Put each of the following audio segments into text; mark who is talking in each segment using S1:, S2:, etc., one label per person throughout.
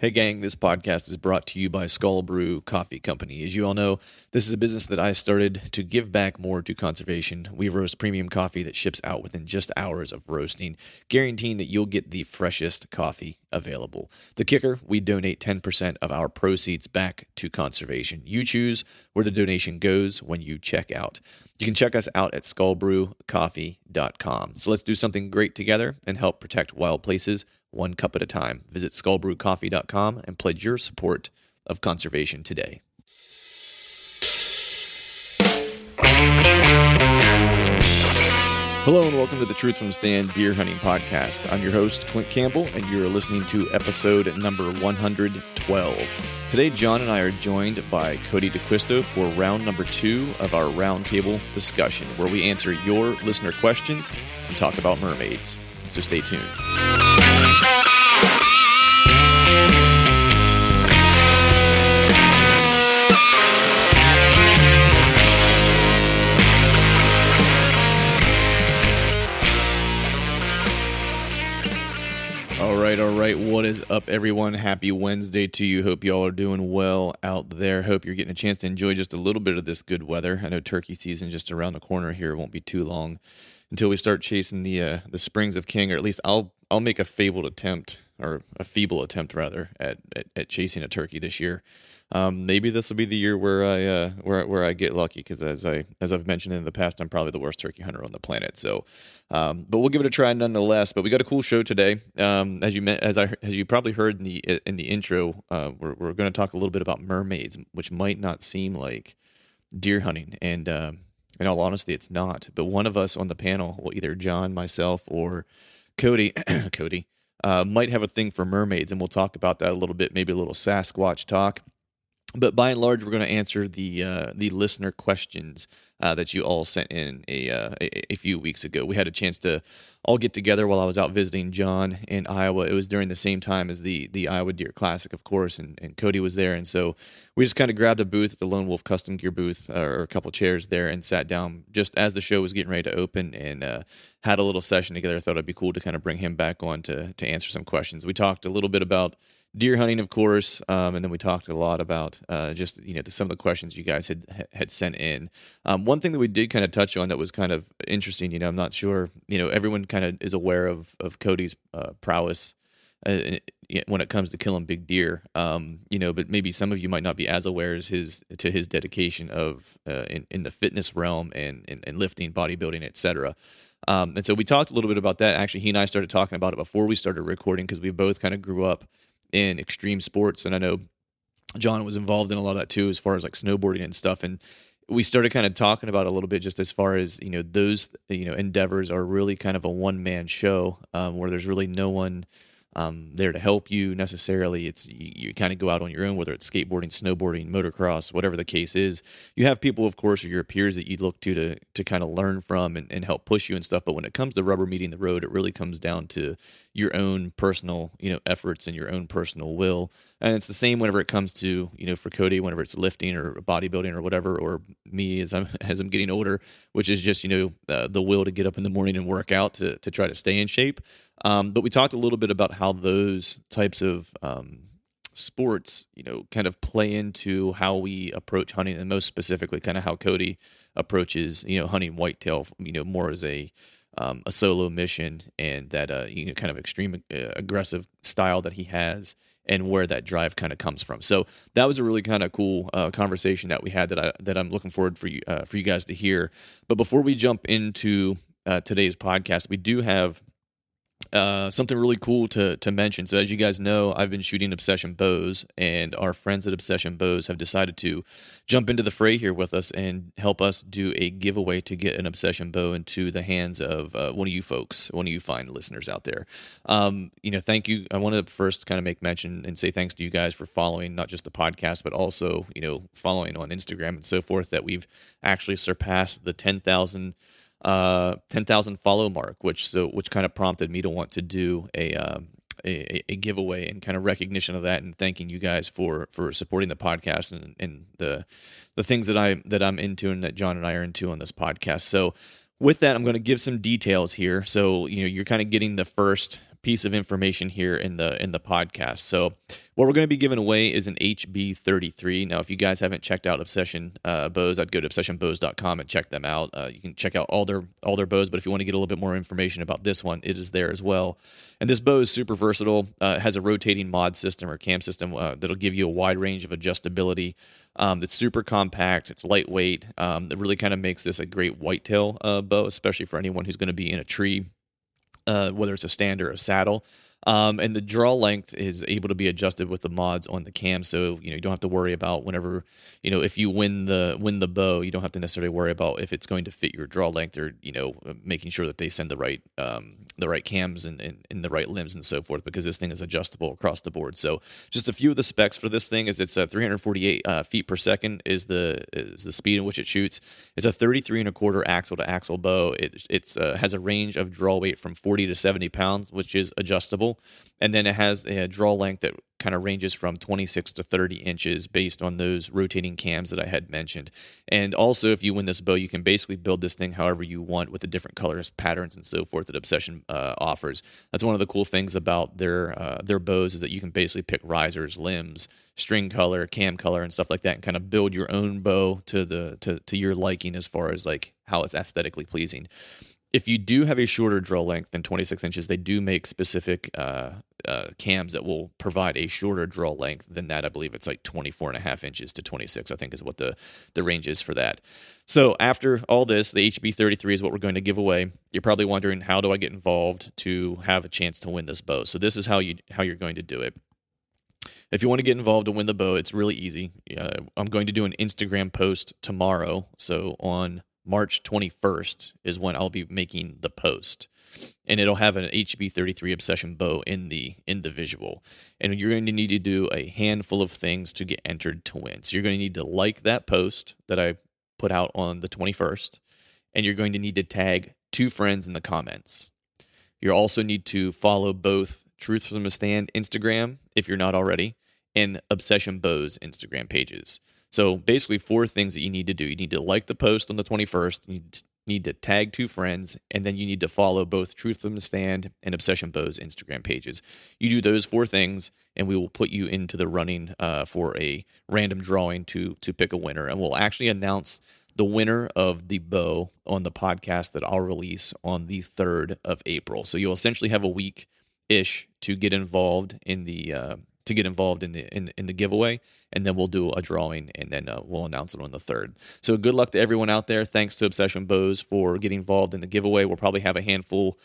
S1: Hey, gang, this podcast is brought to you by Skull Brew Coffee Company. As you all know, this is a business that I started to give back more to conservation. We roast premium coffee that ships out within just hours of roasting, guaranteeing that you'll get the freshest coffee available. The kicker we donate 10% of our proceeds back to conservation. You choose where the donation goes when you check out. You can check us out at skullbrewcoffee.com. So let's do something great together and help protect wild places one cup at a time. Visit skullbrewcoffee.com and pledge your support of conservation today. Hello and welcome to the Truth from Stand Deer Hunting Podcast. I'm your host, Clint Campbell, and you're listening to episode number 112. Today, John and I are joined by Cody DeQuisto for round number two of our roundtable discussion, where we answer your listener questions and talk about mermaids. So stay tuned. All right, all right. What is up, everyone? Happy Wednesday to you. Hope y'all are doing well out there. Hope you're getting a chance to enjoy just a little bit of this good weather. I know turkey season just around the corner here. Won't be too long until we start chasing the uh, the Springs of King, or at least I'll I'll make a fabled attempt or a feeble attempt rather at at, at chasing a turkey this year. Um, maybe this will be the year where I uh, where where I get lucky because as I as I've mentioned in the past, I'm probably the worst turkey hunter on the planet. So, um, but we'll give it a try nonetheless. But we got a cool show today. Um, as you as I as you probably heard in the in the intro, uh, we're we're going to talk a little bit about mermaids, which might not seem like deer hunting, and uh, in all honesty, it's not. But one of us on the panel, well, either John, myself, or Cody, Cody, uh, might have a thing for mermaids, and we'll talk about that a little bit. Maybe a little Sasquatch talk but by and large, we're going to answer the uh, the listener questions uh, that you all sent in a, uh, a, a few weeks ago. We had a chance to all get together while I was out visiting John in Iowa. It was during the same time as the the Iowa Deer Classic, of course, and, and Cody was there, and so we just kind of grabbed a booth at the Lone Wolf Custom Gear booth uh, or a couple chairs there and sat down just as the show was getting ready to open and uh, had a little session together. I thought it'd be cool to kind of bring him back on to to answer some questions. We talked a little bit about deer hunting, of course, um, and then we talked a lot about uh, just you know the, some of the questions you guys had had sent in. Um, one thing that we did kind of touch on that was kind of interesting. You know, I'm not sure. You know, everyone kind of is aware of of Cody's uh, prowess. Uh, when it comes to killing big deer, um, you know, but maybe some of you might not be as aware as his to his dedication of uh, in, in the fitness realm and, and, and lifting, bodybuilding, etc. Um, and so we talked a little bit about that. Actually, he and I started talking about it before we started recording because we both kind of grew up in extreme sports, and I know John was involved in a lot of that too, as far as like snowboarding and stuff. And we started kind of talking about a little bit just as far as you know those you know endeavors are really kind of a one man show um, where there's really no one um, there to help you necessarily. It's you, you kind of go out on your own, whether it's skateboarding, snowboarding, motocross, whatever the case is. You have people, of course, or your peers that you look to to to kind of learn from and, and help push you and stuff. But when it comes to rubber meeting the road, it really comes down to your own personal, you know, efforts and your own personal will. And it's the same whenever it comes to, you know, for Cody, whenever it's lifting or bodybuilding or whatever, or me as I'm as I'm getting older, which is just, you know, uh, the will to get up in the morning and work out to to try to stay in shape. Um, but we talked a little bit about how those types of um, sports, you know, kind of play into how we approach hunting, and most specifically, kind of how Cody approaches, you know, hunting whitetail, you know, more as a um, a solo mission and that uh, you know kind of extreme uh, aggressive style that he has and where that drive kind of comes from. So that was a really kind of cool uh, conversation that we had that I that I'm looking forward for you uh, for you guys to hear. But before we jump into uh, today's podcast, we do have uh, something really cool to to mention. So as you guys know, I've been shooting Obsession bows, and our friends at Obsession Bows have decided to jump into the fray here with us and help us do a giveaway to get an Obsession bow into the hands of uh, one of you folks, one of you fine listeners out there. Um, you know, thank you. I want to first kind of make mention and say thanks to you guys for following not just the podcast, but also you know following on Instagram and so forth. That we've actually surpassed the ten thousand uh, 10,000 follow mark, which so which kind of prompted me to want to do a, uh, a, a giveaway and kind of recognition of that, and thanking you guys for for supporting the podcast and, and the the things that I that I'm into and that John and I are into on this podcast. So with that, I'm going to give some details here. So you know you're kind of getting the first piece of information here in the in the podcast. So what we're going to be giving away is an HB33. Now, if you guys haven't checked out Obsession uh, Bows, I'd go to obsessionbows.com and check them out. Uh, you can check out all their all their bows, but if you want to get a little bit more information about this one, it is there as well. And this bow is super versatile. Uh, it has a rotating mod system or cam system uh, that'll give you a wide range of adjustability. Um, it's super compact. It's lightweight. Um, it really kind of makes this a great whitetail uh, bow, especially for anyone who's going to be in a tree uh, whether it's a stand or a saddle. Um, and the draw length is able to be adjusted with the mods on the cam, so you know you don't have to worry about whenever you know if you win the win the bow, you don't have to necessarily worry about if it's going to fit your draw length or you know making sure that they send the right um, the right cams and, and, and, the right limbs and so forth because this thing is adjustable across the board. So just a few of the specs for this thing is it's a 348 uh, feet per second is the is the speed in which it shoots. It's a 33 and a quarter axle to axle bow. It it's uh, has a range of draw weight from 40 to 70 pounds, which is adjustable, and then it has a draw length that kind of ranges from 26 to 30 inches based on those rotating cams that I had mentioned. And also, if you win this bow, you can basically build this thing however you want with the different colors, patterns, and so forth that Obsession uh, offers. That's one of the cool things about their uh, their bows is that you can basically pick risers, limbs, string color, cam color, and stuff like that, and kind of build your own bow to the to to your liking as far as like how it's aesthetically pleasing if you do have a shorter draw length than 26 inches, they do make specific uh, uh, cams that will provide a shorter draw length than that. I believe it's like 24 and a half inches to 26, I think is what the, the range is for that. So after all this, the HB33 is what we're going to give away. You're probably wondering, how do I get involved to have a chance to win this bow? So this is how you how you're going to do it. If you want to get involved to win the bow, it's really easy. Uh, I'm going to do an Instagram post tomorrow. So on March 21st is when I'll be making the post. And it'll have an HB33 obsession bow in the in the visual. And you're going to need to do a handful of things to get entered to win. So you're going to need to like that post that I put out on the 21st and you're going to need to tag two friends in the comments. You also need to follow both Truth from the Stand Instagram if you're not already and Obsession Bows Instagram pages. So basically, four things that you need to do. You need to like the post on the 21st. You need to tag two friends, and then you need to follow both Truth from the Stand and Obsession Bows Instagram pages. You do those four things, and we will put you into the running uh, for a random drawing to to pick a winner, and we'll actually announce the winner of the bow on the podcast that I'll release on the 3rd of April. So you'll essentially have a week ish to get involved in the uh, to get involved in the in, in the giveaway and then we'll do a drawing and then uh, we'll announce it on the third so good luck to everyone out there thanks to obsession bows for getting involved in the giveaway we'll probably have a handful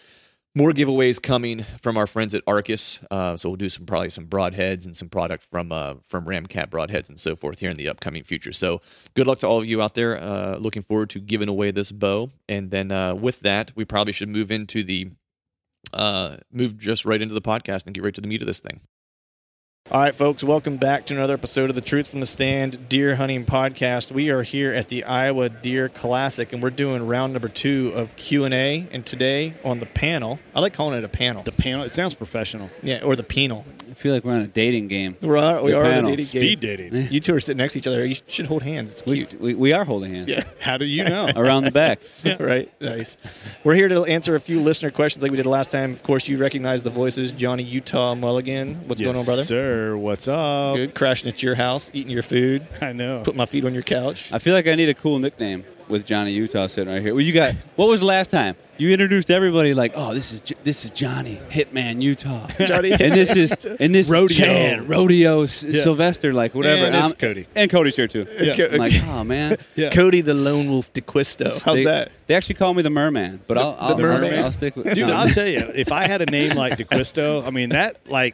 S1: more giveaways coming from our friends at Arcus. Uh, so we'll do some probably some broadheads and some product from uh, from Ramcat broadheads and so forth here in the upcoming future. So good luck to all of you out there. Uh, looking forward to giving away this bow. And then uh, with that, we probably should move into the uh, move just right into the podcast and get right to the meat of this thing.
S2: All right, folks, welcome back to another episode of the Truth from the Stand Deer Hunting Podcast. We are here at the Iowa Deer Classic, and we're doing round number two of Q and A. And today on the panel, I like calling it a panel.
S3: The panel. It sounds professional.
S2: yeah, or the penal.
S4: I feel like we're on a dating game.
S2: We're on, we
S4: The
S2: are on
S4: panel.
S2: the dating
S3: Speed
S2: game.
S3: dating.
S2: You two are sitting next to each other. You should hold hands. It's
S4: We,
S2: cute.
S4: we, we are holding hands.
S2: Yeah.
S3: How do you know?
S4: Around the back.
S2: right. Nice. We're here to answer a few listener questions like we did last time. Of course, you recognize the voices. Johnny Utah Mulligan. What's
S3: yes,
S2: going on, brother?
S3: Sir, what's up?
S2: Good. Crashing at your house, eating your food,
S3: I know.
S2: put my feet on your couch.
S4: I feel like I need a cool nickname with Johnny Utah sitting right here. Well, you got what was the last time? You introduced everybody like, oh, this is this is Johnny Hitman Utah,
S2: Johnny
S4: and this is and this
S3: Rodeo.
S4: is Rodeo S-
S3: Yeah.
S4: Sylvester, like whatever.
S3: And it's
S4: I'm-
S3: Cody.
S4: and Cody's here too.
S3: Yeah.
S2: Co-
S4: I'm like, oh man,
S3: Yeah.
S2: Cody the Lone Wolf DeQuisto. How's
S4: they,
S2: that?
S4: They actually call me the Merman, but I'll, I'll,
S2: the Merman?
S4: I'll stick with.
S3: Dude,
S4: no.
S3: I'll tell you, if I had a name like DeQuisto, I mean that like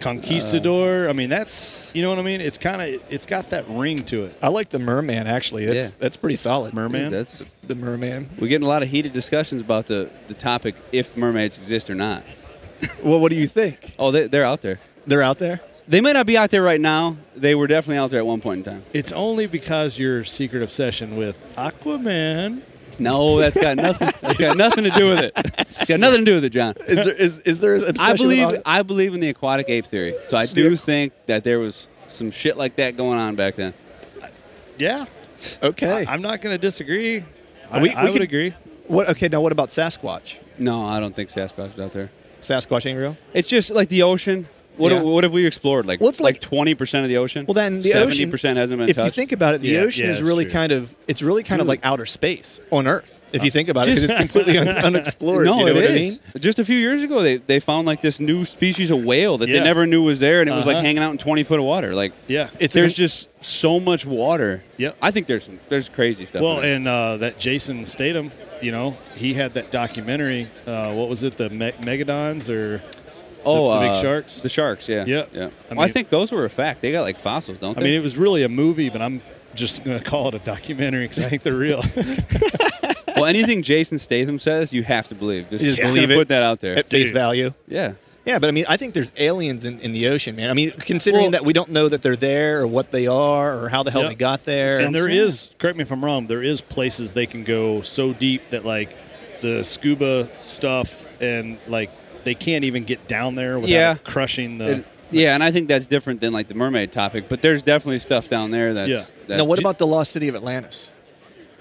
S3: conquistador. I mean that's you know what I mean. It's kind of it's got that ring to it.
S2: I like the Merman actually. That's
S4: Yeah.
S2: that's pretty solid.
S3: Merman.
S4: That's
S2: The Merman.
S4: we're getting a lot of heated discussions about the the topic if mermaids exist or not.
S2: Well, what do you think?
S4: Oh, they, they're out there.
S2: They're out there.
S4: They may not be out there right now. They were definitely out there at one point in time.
S3: It's only because your secret obsession with Aquaman.
S4: No, that's got nothing. That's got nothing to do with it. It's got nothing to do with it, John.
S2: Is there is, is there obsession
S4: I believe
S2: with-
S4: I believe in the aquatic ape theory. So I do think that there was some shit like that going on back then.
S3: Yeah,
S2: okay.
S3: I, am not going to disagree. I,
S2: We-
S3: I would
S2: could-
S3: agree.
S2: what? Okay. Now, what about Sasquatch?
S4: No, I don't think Sasquatch is out there.
S2: Sasquatch ain't real.
S4: It's just like the ocean. What,
S2: Yeah.
S4: what have we explored? Like,
S2: Well, like-
S4: like twenty percent of the ocean.
S2: Well, then the
S4: seventy
S2: ocean.
S4: percent hasn't been
S2: If you think about it, the
S3: Yeah,
S2: ocean
S3: yeah,
S2: is really
S3: true.
S2: kind of it's really kind of like outer space on Earth. If you think about it, because it's completely un- unexplored.
S4: no,
S2: you know
S4: it
S2: what I mean?
S4: Just a few years ago, they, they found like this new species of whale that
S3: Yeah.
S4: they never knew was there, and it was like
S3: Uh-huh.
S4: hanging out in twenty foot of water. Like,
S3: Yeah,
S2: It's
S4: there's
S2: con-
S4: just so much water.
S3: Yeah,
S4: I think there's some there's crazy stuff.
S3: Well,
S4: there.
S3: and uh, that Jason Statham, you know, he had that documentary. Uh, what was it? The Me- Megadons or
S4: oh,
S3: the big
S4: uh,
S3: sharks?
S4: The sharks, yeah,
S3: Yeah.
S4: yeah.
S3: I
S4: Well, I, think those were a fact. They got like fossils, don't they?
S3: I mean, it was really a movie, but I'm just going to call it a documentary because I think they're real.
S4: well, anything Jason Statham says, you have to believe. Just,
S2: just
S4: just
S2: believe it?
S4: put that out there.
S2: At face
S3: Dude.
S2: value.
S4: yeah.
S2: Yeah, but I mean, I think there's aliens in, in the ocean, man. I mean, considering
S4: Well-
S2: that we don't know that they're there or what they are or how the hell
S3: Yep.
S2: they got there.
S3: and there
S4: saying.
S3: is, correct me if I'm wrong, there is places they can go so deep that like the scuba stuff and like they can't even get down there without
S4: Yeah.
S3: crushing the.
S4: It- yeah, and I think that's different than like the mermaid topic, but there's definitely stuff down there that's.
S3: Yeah.
S4: that's
S2: now, what about the lost city of Atlantis?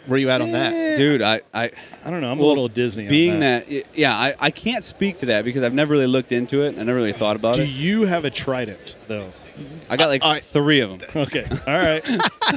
S2: Where you at on that? Eh.
S4: dude? I, I
S3: I don't know. I'm
S4: well,
S3: a little Disney. on
S4: being
S3: that.
S4: that, yeah, I, I can't speak to that because I've never really looked into it. I never really thought about
S3: Do
S4: it.
S3: Do you have a trident though?
S4: I got like
S2: I-
S4: three of them.
S3: Okay, all right.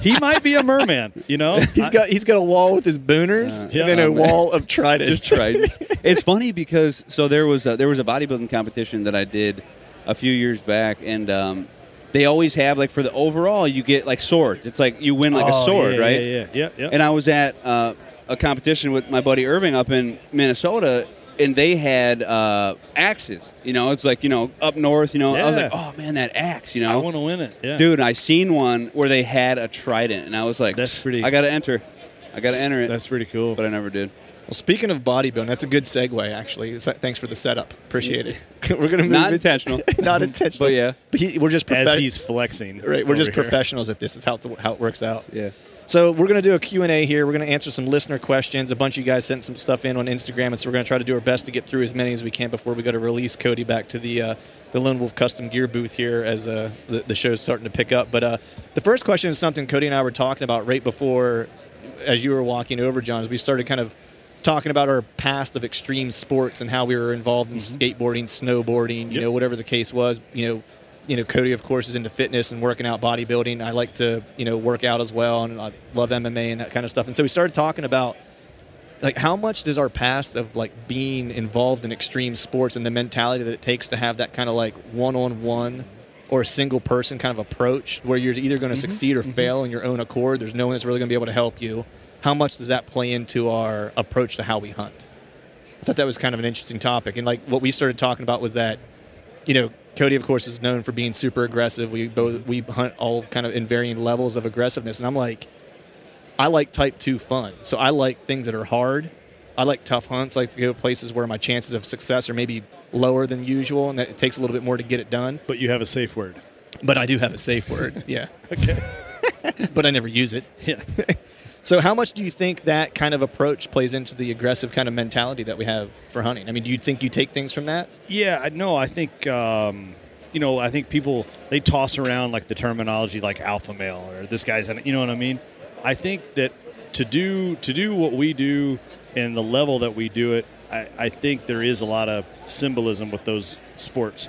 S3: he might be a merman. You know,
S2: He's got he's got a wall with his booners
S3: Yeah.
S2: and then a wall of tridents.
S4: Just tried. it's funny because so there was a, there was a bodybuilding competition that I did a few years back, and um, they always have like for the overall you get like swords. It's like you win like a
S3: Oh,
S4: sword,
S3: yeah,
S4: right?
S3: Yeah, yeah, yeah. yeah.
S4: And I was at uh, a competition with my buddy Irving up in Minnesota, and they had uh, axes. You know, it's like you know up north. You know, I was
S3: Yeah.
S4: like, oh man, that axe. You know, I
S3: want to win it. Yeah,
S4: dude. And I seen one where they had a trident, and I was like,
S3: That's pretty-
S4: I got to enter. I got to enter it.
S3: that's pretty cool.
S4: but I never did.
S2: Well, speaking of bodybuilding, that's a good segue, actually. So- Thanks for the setup. Appreciate it. We're gonna move
S4: Not
S2: it-
S4: intentional.
S2: not intentional.
S4: But yeah.
S2: But he, we're just
S3: As he's flexing,
S2: right. We're just
S3: over here.
S2: professionals at this. It's how it's, how it works out.
S4: Yeah.
S2: So we're going to do a Q&A here. We're going to answer some listener questions. A bunch of you guys sent some stuff in on Instagram, and so we're going to try to do our best to get through as many as we can before we go to release Cody back to the uh, the Lone Wolf Custom Gear booth here as uh, the, the show's starting to pick up. But uh, the first question is something Cody and I were talking about right before, as you were walking over, John, as we started kind of talking about our past of extreme sports and how we were involved in skateboarding, snowboarding, you
S3: Yep.
S2: know, whatever the case was. You know, you know, Cody, of course, is into fitness and working out, bodybuilding. I like to, you know, work out as well, and I love MMA and that kind of stuff. And so we started talking about like how much does our past of like being involved in extreme sports and the mentality that it takes to have that kind of like one-on-one or a single person kind of approach where you're either going to mm-hmm. succeed or mm-hmm. fail in your own accord there's no one that's really going to be able to help you how much does that play into our approach to how we hunt i thought that was kind of an interesting topic and like what we started talking about was that you know cody of course is known for being super aggressive we both we hunt all kind of in varying levels of aggressiveness and i'm like I like type two fun. So I like things that are hard. I like tough hunts. I like to go places where my chances of success are maybe lower than usual, and that it takes a little bit more to get it done.
S3: But you have a safe word.
S2: But I do have a safe word. Yeah.
S3: Okay.
S2: but I never use it.
S3: Yeah.
S2: So, how much do you think that kind of approach plays into the aggressive kind of mentality that we have for hunting? I mean, do you think you take things from that?
S3: Yeah, no, I think um, you know, I think people they toss around like the terminology like alpha male or this guy's, you know what I mean? I think that to do to do what we do and the level that we do it, I, I think there is a lot of symbolism with those sports.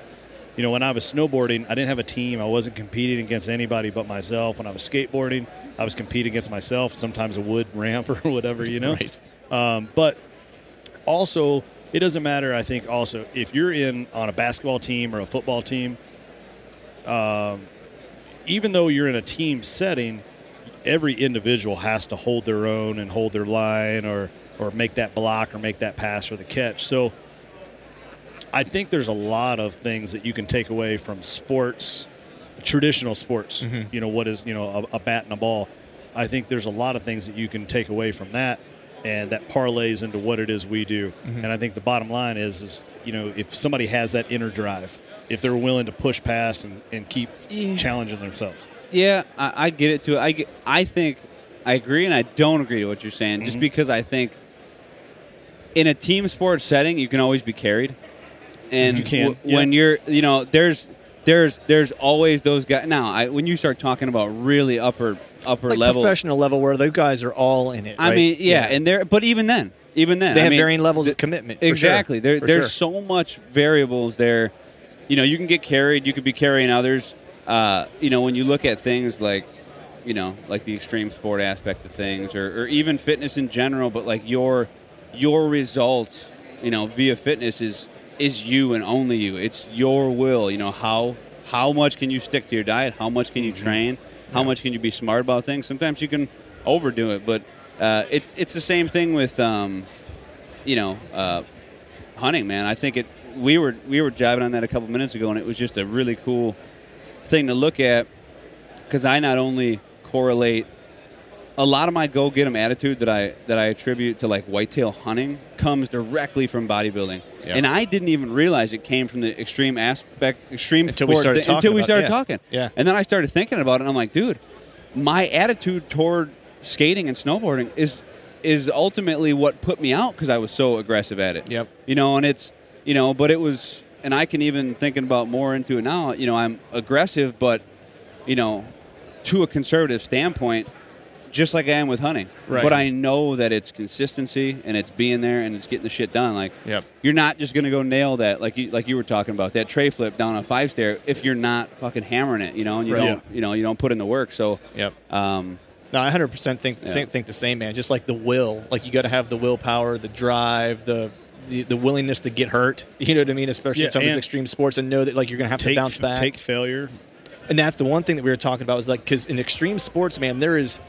S3: You know, when I was snowboarding, I didn't have a team. I wasn't competing against anybody but myself. When I was skateboarding, I was competing against myself. Sometimes a wood ramp or whatever, you know.
S2: Right.
S3: Um, but also it doesn't matter i think also if you're in on a basketball team or a football team um, even though you're in a team setting every individual has to hold their own and hold their line or or make that block or make that pass or the catch so i think there's a lot of things that you can take away from sports traditional sports mm-hmm. you know what is you know a, a bat and a ball i think there's a lot of things that you can take away from that and that parlays into what it is we do. Mm-hmm. And I think the bottom line is, is you know, if somebody has that inner drive, if they're willing to push past and, and keep challenging themselves.
S4: Yeah, I, I get it too. I get, I think I agree and I don't agree to what you're saying. Just mm-hmm. because I think in a team sports setting, you can always be carried, and
S3: You can,
S4: w- when you're, you know, there's there's there's always those guys. Now, I, when you start talking about really upper upper
S2: Like
S4: level,
S2: professional level where those guys are all in it.
S4: I
S2: right?
S4: mean, yeah, and there, but even then, even then,
S2: they
S4: I
S2: have
S4: mean,
S2: varying levels
S4: th-
S2: of commitment.
S4: Exactly.
S2: sure.
S4: There, there's
S2: sure.
S4: so much variables there. You know, you can get carried. You could be carrying others. Uh, you know, when you look at things like, you know, like the extreme sport aspect of things, or, or even fitness in general, but like your your results, you know, via fitness is is you and only you. It's your will. You know how how much can you stick to your diet? How much can you
S2: Mm-hmm.
S4: train? How much can you be smart about things? Sometimes you can overdo it, but uh, it's it's the same thing with um, you know uh, hunting. Man, I think it. We were we were jiving on that a couple minutes ago, and it was just a really cool thing to look at because I not only correlate a lot of my go get 'em attitude that I that I attribute to like whitetail hunting comes directly from bodybuilding,
S2: Yeah.
S4: and I didn't even realize it came from the extreme aspect, extreme
S2: Until we started talking
S4: until we
S2: about-
S4: started
S2: yeah.
S4: talking.
S2: Yeah.
S4: and then I started thinking about it, and I'm like, dude, my attitude toward skating and snowboarding is is ultimately what put me out because I was so aggressive at it.
S2: Yep.
S4: You know, and it's you know, but it was, and I can even thinking about more into it now. You know, I'm aggressive, but you know, to a conservative standpoint, just like I am with hunting.
S2: Right.
S4: But I know that it's consistency and it's being there and it's getting the shit done. Like,
S2: Yep.
S4: you're not just gonna go nail that like you like you were talking about that tre flip down a five stair if you're not fucking hammering it. You know, and you
S2: Right.
S4: don't you know you don't put in the work. So,
S2: Yep.
S4: um,
S2: No, I 100% think the
S4: Yeah.
S2: same think the same, man. Just like the will, like you got to have the willpower, the drive, the, the the willingness to get hurt. You know what I mean? Especially
S3: Yeah,
S2: in some of these extreme sports, and know that like you're gonna have to bounce back.
S3: take failure.
S2: and that's the one thing that we were talking about was like because in extreme sports, man, there is.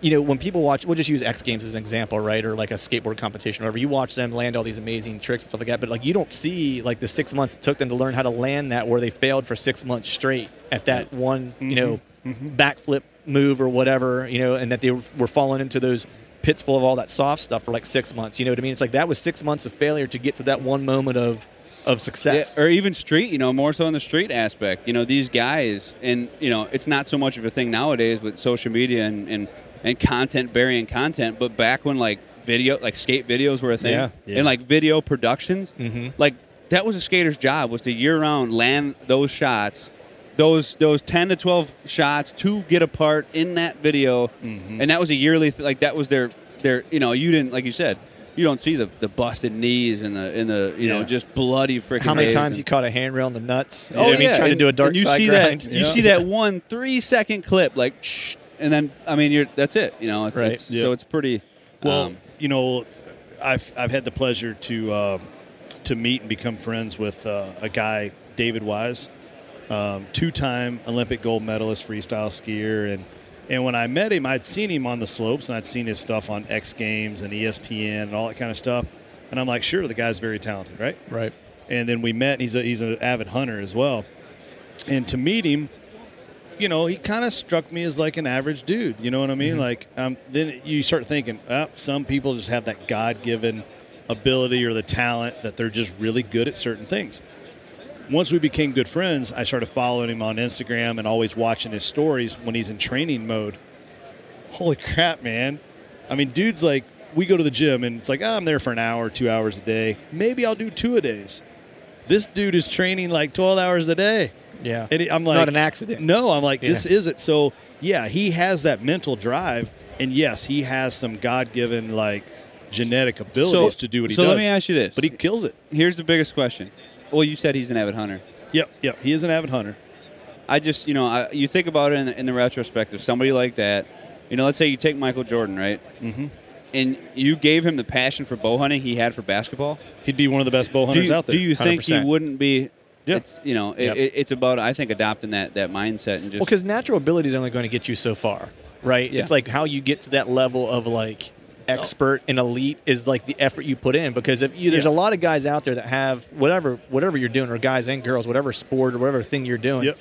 S2: You know, when people watch, we'll just use X Games as an example, right? Or like a skateboard competition, or whatever. You watch them land all these amazing tricks and stuff like that, but like you don't see like the six months it took them to learn how to land that, where they failed for six months straight at that one, you know, mm-hmm. Mm-hmm. backflip move or whatever, you know, and that they were falling into those pits full of all that soft stuff for like six months. You know what I mean? It's like that was six months of failure to get to that one moment of of success.
S4: Yeah, or even street, you know, more so in the street aspect. You know, these guys, and you know, it's not so much of a thing nowadays with social media and and, and content burying content. But back when like video, like skate videos were a thing,
S2: Yeah.
S3: Yeah.
S4: and like video productions, mm-hmm. like that was a skater's job was to year round land those shots. Those those ten to twelve shots to get a part in that video, mm-hmm. and that was a yearly th- like that was their their you know you didn't like you said you don't see the, the busted knees and the in the you know just bloody freaking.
S2: How many times
S4: and-
S2: you caught a handrail in the nuts? You
S4: Oh
S2: what I mean,
S4: yeah,
S2: trying to do a dark
S4: you see
S2: grind.
S4: That, You see that one three second clip, like, shh, and then I mean, you're that's it. You know, it's,
S2: Right.
S4: it's
S3: Yeah.
S4: so it's pretty.
S3: Well,
S4: um,
S3: you know, I've I've had the pleasure to um to meet and become friends with uh, a guy, David Wise, um, two-time Olympic gold medalist freestyle skier, and and when I met him, I'd seen him on the slopes and I'd seen his stuff on X Games and ESPN and all that kind of stuff, and I'm like, sure, the guy's very talented, right?
S2: right.
S3: and then we met. And he's a, he's an avid hunter as well. And to meet him, you know, he kind of struck me as like an average dude. You know what I mean?
S5: Mm-hmm.
S3: Like, um, then you start thinking, oh, some people just have that God given ability or the talent that they're just really good at certain things. Once we became good friends, I started following him on Instagram and always watching his stories when he's in training mode. Holy crap, man. I mean, dude's like, we go to the gym and it's like, oh, I'm there for an hour, two hours a day. Maybe I'll do two a days. This dude is training like 12 hours a day.
S2: Yeah.
S3: And I'm
S2: It's
S3: like,
S2: not an accident.
S3: No, I'm like, this is it. So yeah, he has that mental drive, and yes, he has some God-given like genetic abilities to do what he
S4: so
S3: does.
S4: So let me ask you this.
S3: but he kills it.
S4: Here's the biggest question. Well, you said he's an avid hunter.
S3: Yep, yep. He is an avid hunter.
S4: I just, you know, I, you think about it in, in the retrospective. Somebody like that, you know, let's say you take Michael Jordan, right? Mm-hmm. And you gave him the passion for bow hunting he had for basketball.
S3: He'd be one of the best bow hunters
S4: you,
S3: out there.
S4: do you think he wouldn't be?
S3: Yeah.
S4: It's you know,
S3: Yep.
S4: it, it's about I think adopting that that mindset and just
S2: Well, because natural ability is only going to get you so far, right?
S4: Yeah.
S2: It's like how you get to that level of like expert and elite is like the effort you put in. Because if you, there's
S3: Yeah.
S2: a lot of guys out there that have whatever whatever you're doing, or guys and girls, whatever sport or whatever thing you're doing.
S3: Yep.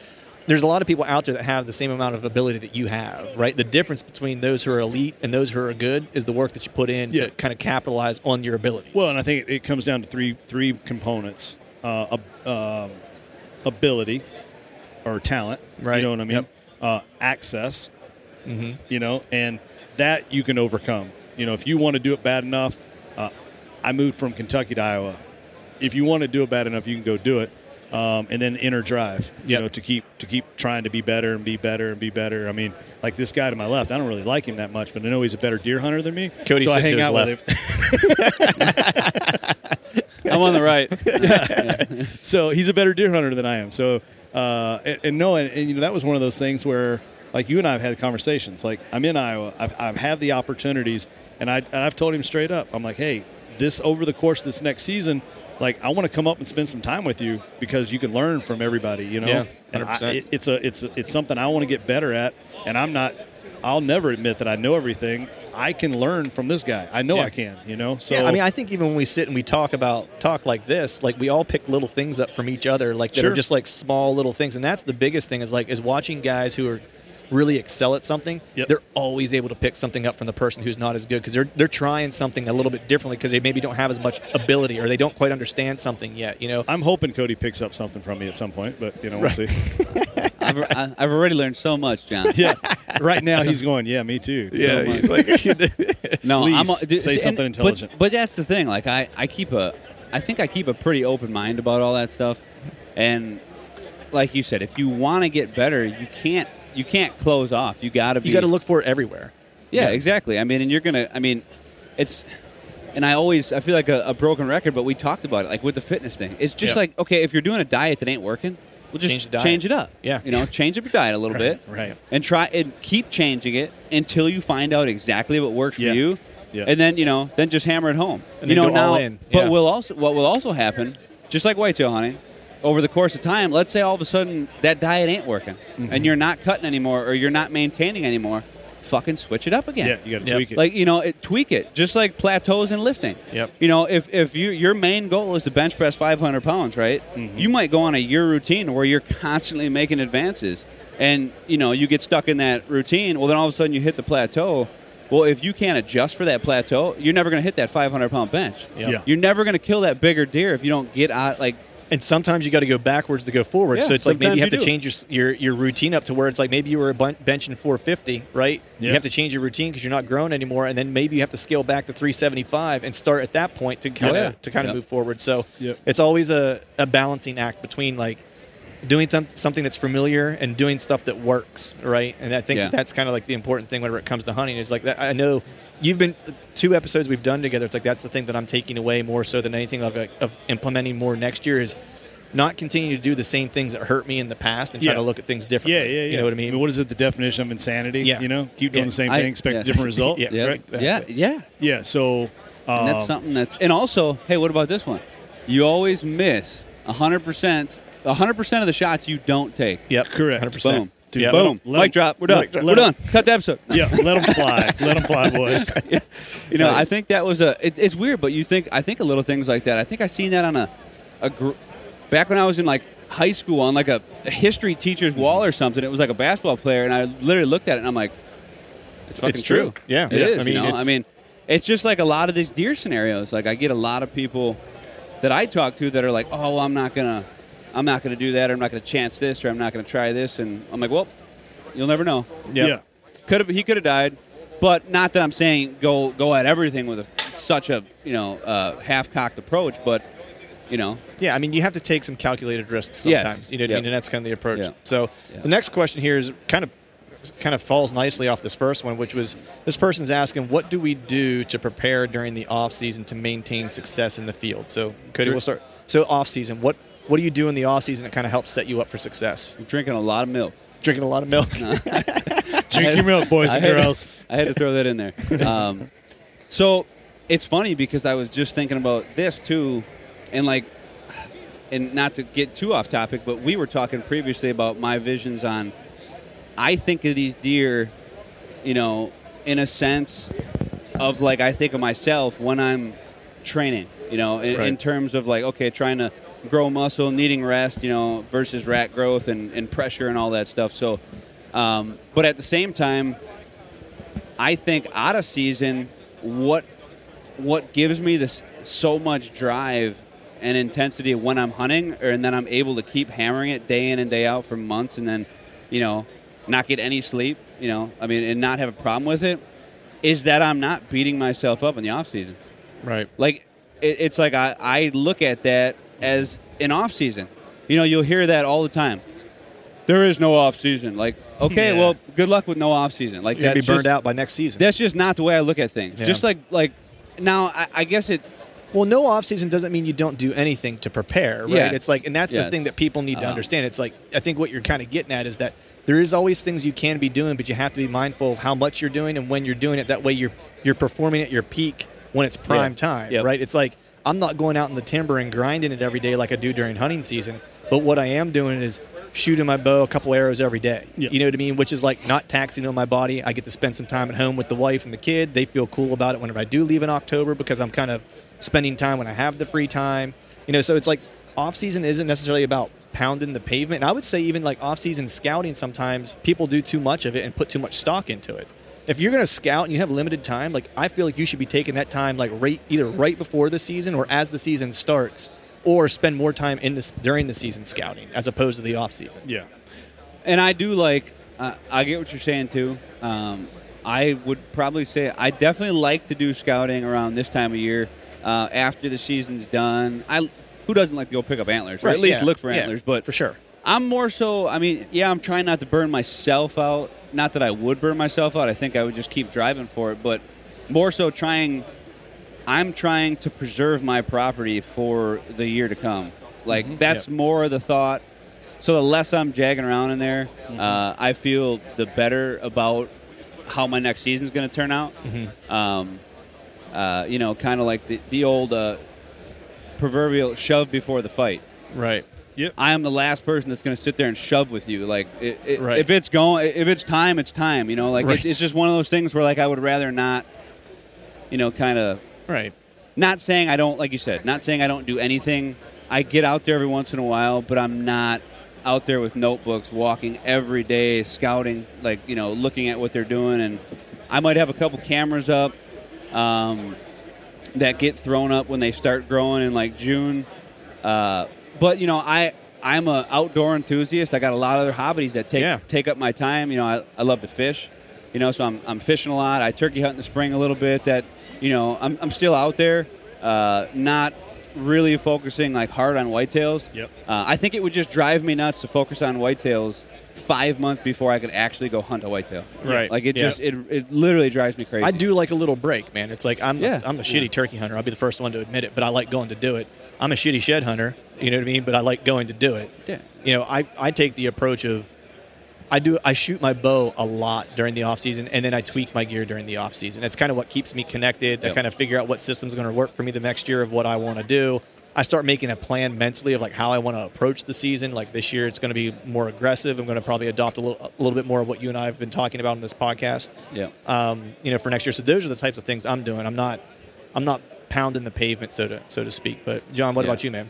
S2: There's a lot of people out there that have the same amount of ability that you have, right? The difference between those who are elite and those who are good is the work that you put in
S3: Yeah.
S2: to kind of capitalize on your abilities.
S3: Well, and I think it comes down to three three components: uh, um, ability or talent.
S2: Right.
S3: You know what I mean?
S2: Yep.
S3: Uh, access. You know, and that you can overcome. You know, if you want to do it bad enough, uh, I moved from Kentucky to Iowa. If you want to do it bad enough, you can go do it. Um, and then inner drive, you
S2: Yep.
S3: know, to keep to keep trying to be better and be better and be better. I mean, like this guy to my left, I don't really like him that much, but I know he's a better deer hunter than me.
S2: Cody
S3: so I hang out
S2: left.
S3: with him.
S4: I'm on the right.
S3: so he's a better deer hunter than I am. So uh, and, and no, and, and, you know that was one of those things where like you and I have had conversations. Like I'm in Iowa, I've, I've had the opportunities, and I and I've told him straight up. I'm like, hey, this over the course of this next season, like I want to come up and spend some time with you because you can learn from everybody. You know,
S2: Yeah,
S3: And I- it- it's a it's a, it's something I want to get better at, and I'm not. I'll never admit that I know everything. I can learn from this guy. I know
S2: Yeah.
S3: I can. You know, so
S2: yeah, I mean, I think even when we sit and we talk about talk like this, like we all pick little things up from each other, like that
S3: Sure.
S2: are just like small little things, and that's the biggest thing is like is watching guys who are really excel at something.
S3: Yep.
S2: They're always able to pick something up from the person who's not as good because they're they're trying something a little bit differently because they maybe don't have as much ability or they don't quite understand something yet. You know,
S3: I'm hoping Cody picks up something from me at some point, but you know, we'll see.
S4: I've, I- I've already learned so much, John.
S3: yeah. Right now he's going, yeah, me too. So much.
S2: like
S4: No,
S3: Please
S4: I'm a,
S3: say
S4: see,
S3: something
S4: and-
S3: intelligent.
S4: But, but that's the thing. Like I, I keep a, I think I keep a pretty open mind about all that stuff. And like you said, if you want to get better, you can't, you can't close off. You got to be.
S2: you got to look for it everywhere.
S4: Yeah, exactly. I mean, and you're gonna. I mean, it's. And I always, I feel like a, a broken record, but we talked about it, like with the fitness thing. It's just
S3: Yeah.
S4: like, okay, if you're doing a diet that ain't working, well, just
S2: Change the diet.
S4: change it up.
S2: Yeah.
S4: you know, change up your diet a little bit,
S3: right.
S4: And try and keep changing it until you find out exactly what works
S3: Yeah.
S4: for you.
S3: Yeah.
S4: And then you know, then just hammer it home.
S2: And
S4: you know
S2: go
S4: now,
S2: all in.
S4: but
S2: Yeah.
S4: will also what will also happen, just like whitetail hunting, over the course of time. Let's say all of a sudden that diet ain't working,
S3: Mm-hmm.
S4: and you're not cutting anymore, or you're not maintaining anymore. Fucking switch it up again.
S3: Yeah, you got to
S2: Yep.
S3: tweak it.
S4: Like you know, it, tweak it, just like plateaus in lifting.
S2: Yep.
S4: You know, if if you your main goal is to bench press 500 pounds, right?
S3: Mm-hmm.
S4: You might go on a year routine where you're constantly making advances, and you know you get stuck in that routine. Well, then all of a sudden you hit the plateau. Well, if you can't adjust for that plateau, you're never going to hit that 500 pound bench.
S3: Yeah.
S4: You're never going to kill that bigger deer if you don't get out like
S2: And sometimes you got to go backwards to go forward.
S4: Yeah,
S2: so it's like maybe you have
S4: sometimes
S2: to
S4: do.
S2: change your, your your routine up to where it's like maybe you were benching 450, right? You have to change your routine because you're not growing anymore, and then maybe you have to scale back to 375 and start at that point to kind of
S4: Oh, yeah.
S2: to kind of move forward. So it's always a, a balancing act between like doing some, something that's familiar and doing stuff that works, right? And I think
S4: Yeah.
S2: that's kind of like the important thing whenever it comes to hunting is like that. I know you've been two episodes we've done together. It's like that's the thing that I'm taking away more so than anything of, of implementing more next year is not continue to do the same things that hurt me in the past and try
S3: Yeah.
S2: to look at things differently.
S3: yeah, yeah, yeah.
S2: You know what I mean?
S3: what is it? The definition of insanity?
S2: Yeah.
S3: You know, keep doing
S2: Yeah.
S3: the same
S4: I-
S3: thing, expect
S4: yeah.
S3: a different result.
S2: Yeah.
S4: yeah,
S3: Right?
S4: yeah, yeah.
S3: Yeah. So um,
S4: And that's something that's and also, hey, what about this one? You always miss hundred percent hundred percent of the shots you don't take.
S2: Yep.
S3: Correct.
S2: 100%.
S4: Boom.
S3: Dude,
S2: Yeah.
S4: Boom.
S3: let
S4: Mic drop. We're done.
S2: Drop.
S4: We're done. Cut the episode.
S3: Yeah, let them fly. let them fly, boys.
S4: You know, I think that was a. It, it's weird, but you think I think of little things like that. I think I seen that on a, a gr- back when I was in like high school on like a, a history teacher's wall or something. It was like a basketball player, and I literally looked at it and I'm like, it's fucking
S2: It's true. Yeah.
S4: it
S2: Yeah.
S4: is,
S2: I mean,
S4: you know?
S2: it's-
S4: I mean, it's just like a lot of these deer scenarios. Like I get a lot of people that I talk to that are like, oh, well, I'm not gonna, I'm not gonna do that, or I'm not gonna chance this, or I'm not gonna try this, and I'm like, well, you'll never know.
S2: Yep.
S3: Yeah.
S4: Could have he could have died, but not that I'm saying go go at everything with a, such a you know uh, half cocked approach, but you know
S2: Yeah, I mean, you have to take some calculated risks
S4: Yes.
S2: sometimes. You know what
S4: Yep.
S2: I mean? And that's kind of the approach.
S4: Yeah.
S2: So
S4: Yeah.
S2: the next question here is kind of kind of falls nicely off this first one, which was this person's asking, what do we do to prepare during the off season to maintain success in the field? So Cody,
S4: Sure.
S2: we'll start. So off season, what what do you do in the off season that kind of helps set you up for success?
S4: I'm drinking a lot of milk.
S2: Drinking a lot of milk.
S3: Drink your milk, boys
S4: I
S3: and
S4: had to-
S3: girls.
S4: I had to throw that in there. Um, so it's funny because I was just thinking about this too, and like, and not to get too off topic, but we were talking previously about my visions on. I think of these deer, you know, in a sense of like I think of myself when I'm training, you know, in, in terms of like okay, trying to grow muscle, needing rest, you know, versus rat growth and, and pressure and all that stuff. So, um, but at the same time, I think out of season, what what gives me this so much drive and intensity when I'm hunting, or, and then I'm able to keep hammering it day in and day out for months, and then, you know, not get any sleep, you know, I mean, and not have a problem with it, is that I'm not beating myself up in the off season.
S2: right.
S4: Like, it, it's like I, I look at that as an off season. You know, you'll hear that all the time. There is no off season. Like, okay,
S2: Yeah.
S4: well, good luck with no off season. Like,
S2: You're be burned
S4: just-
S2: out by next season.
S4: That's just not the way I look at things.
S2: Yeah.
S4: Just like like now, I, I guess it.
S2: Well, no off season doesn't mean you don't do anything to prepare, right?
S4: Yes.
S2: It's like, and that's the thing that people need to
S4: Uh-huh.
S2: understand. It's like, I think what you're kind of getting at is that there is always things you can be doing, but you have to be mindful of how much you're doing and when you're doing it. That way, you're you're performing at your peak when it's prime
S4: Yeah.
S2: time,
S4: Yep.
S2: right? It's like I'm not going out in the timber and grinding it every day like I do during hunting season, but what I am doing is shooting my bow a couple arrows every day.
S3: Yeah.
S2: You know what I mean? Which is like not taxing on my body. I get to spend some time at home with the wife and the kid. They feel cool about it whenever I do leave in October because I'm kind of spending time when I have the free time. You know, so it's like off season isn't necessarily about pounding the pavement. And I would say even like off season scouting sometimes people do too much of it and put too much stock into it. If you're going to scout and you have limited time, like I feel like you should be taking that time like right either right before the season or as the season starts or spend more time in this during the season scouting as opposed to the off season.
S3: Yeah.
S4: And I do like. Uh, I get what you're saying too. Um, I would probably say I definitely like to do scouting around this time of year uh, after the season's done. I who doesn't like to go pick up antlers? Or
S2: Right,
S4: at least
S2: yeah,
S4: look for
S2: yeah,
S4: antlers, but
S2: for sure.
S4: I'm more so. I mean, yeah, I'm trying not to burn myself out. Not that I would burn myself out. I think I would just keep driving for it, but more so trying. I'm trying to preserve my property for the year to come. Like that's more of the thought. So the less I'm jagging around in there, uh, I feel the better about how my next season's going to turn out. Um, uh, you know, kind of like the the old uh, proverbial shove before the fight.
S2: Right.
S3: Yep.
S4: I am the last person that's going to sit there and shove with you. Like, it, it,
S2: Right.
S4: if it's going, if it's time, it's time. You know, like
S2: Right.
S4: it's, it's just one of those things where like I would rather not, you know, kind of
S2: Right.
S4: not saying I don't, like you said, not saying I don't do anything. I get out there every once in a while, but I'm not out there with notebooks, walking every day, scouting, like you know, looking at what they're doing, and I might have a couple cameras up um, that get thrown up when they start growing in like June. Uh, but you know, I I'm an outdoor enthusiast. I got a lot of other hobbies that take
S2: Yeah.
S4: take up my time. You know, I, I love to fish. You know, so I'm, I'm fishing a lot. I turkey hunt in the spring a little bit. That you know, I'm, I'm still out there, uh, not really focusing like hard on whitetails.
S3: Yep.
S4: Uh, I think it would just drive me nuts to focus on whitetails five months before I could actually go hunt a whitetail.
S2: Right.
S4: Like it
S2: Yeah.
S4: just it, it literally drives me crazy.
S2: I do like a little break, man. It's like I'm
S4: Yeah.
S2: I'm a shitty turkey hunter. I'll be the first one to admit it, but I like going to do it. I'm a shitty shed hunter, you know what I mean? But I like going to do it.
S4: Yeah.
S2: You know, I, I take the approach of I do I shoot my bow a lot during the off season and then I tweak my gear during the off season. It's kind of what keeps me connected. I kind of figure out what system's going to work for me the next year of what I want to do. I start making a plan mentally of like how I want to approach the season. Like this year, it's going to be more aggressive. I'm going to probably adopt a little, a little bit more of what you and I have been talking about in this podcast
S4: Yeah.
S2: um, you know, for next year. So those are the types of things I'm doing. I'm not, I'm not pounding the pavement, so to so to speak. But John, what
S4: Yeah.
S2: about you, man?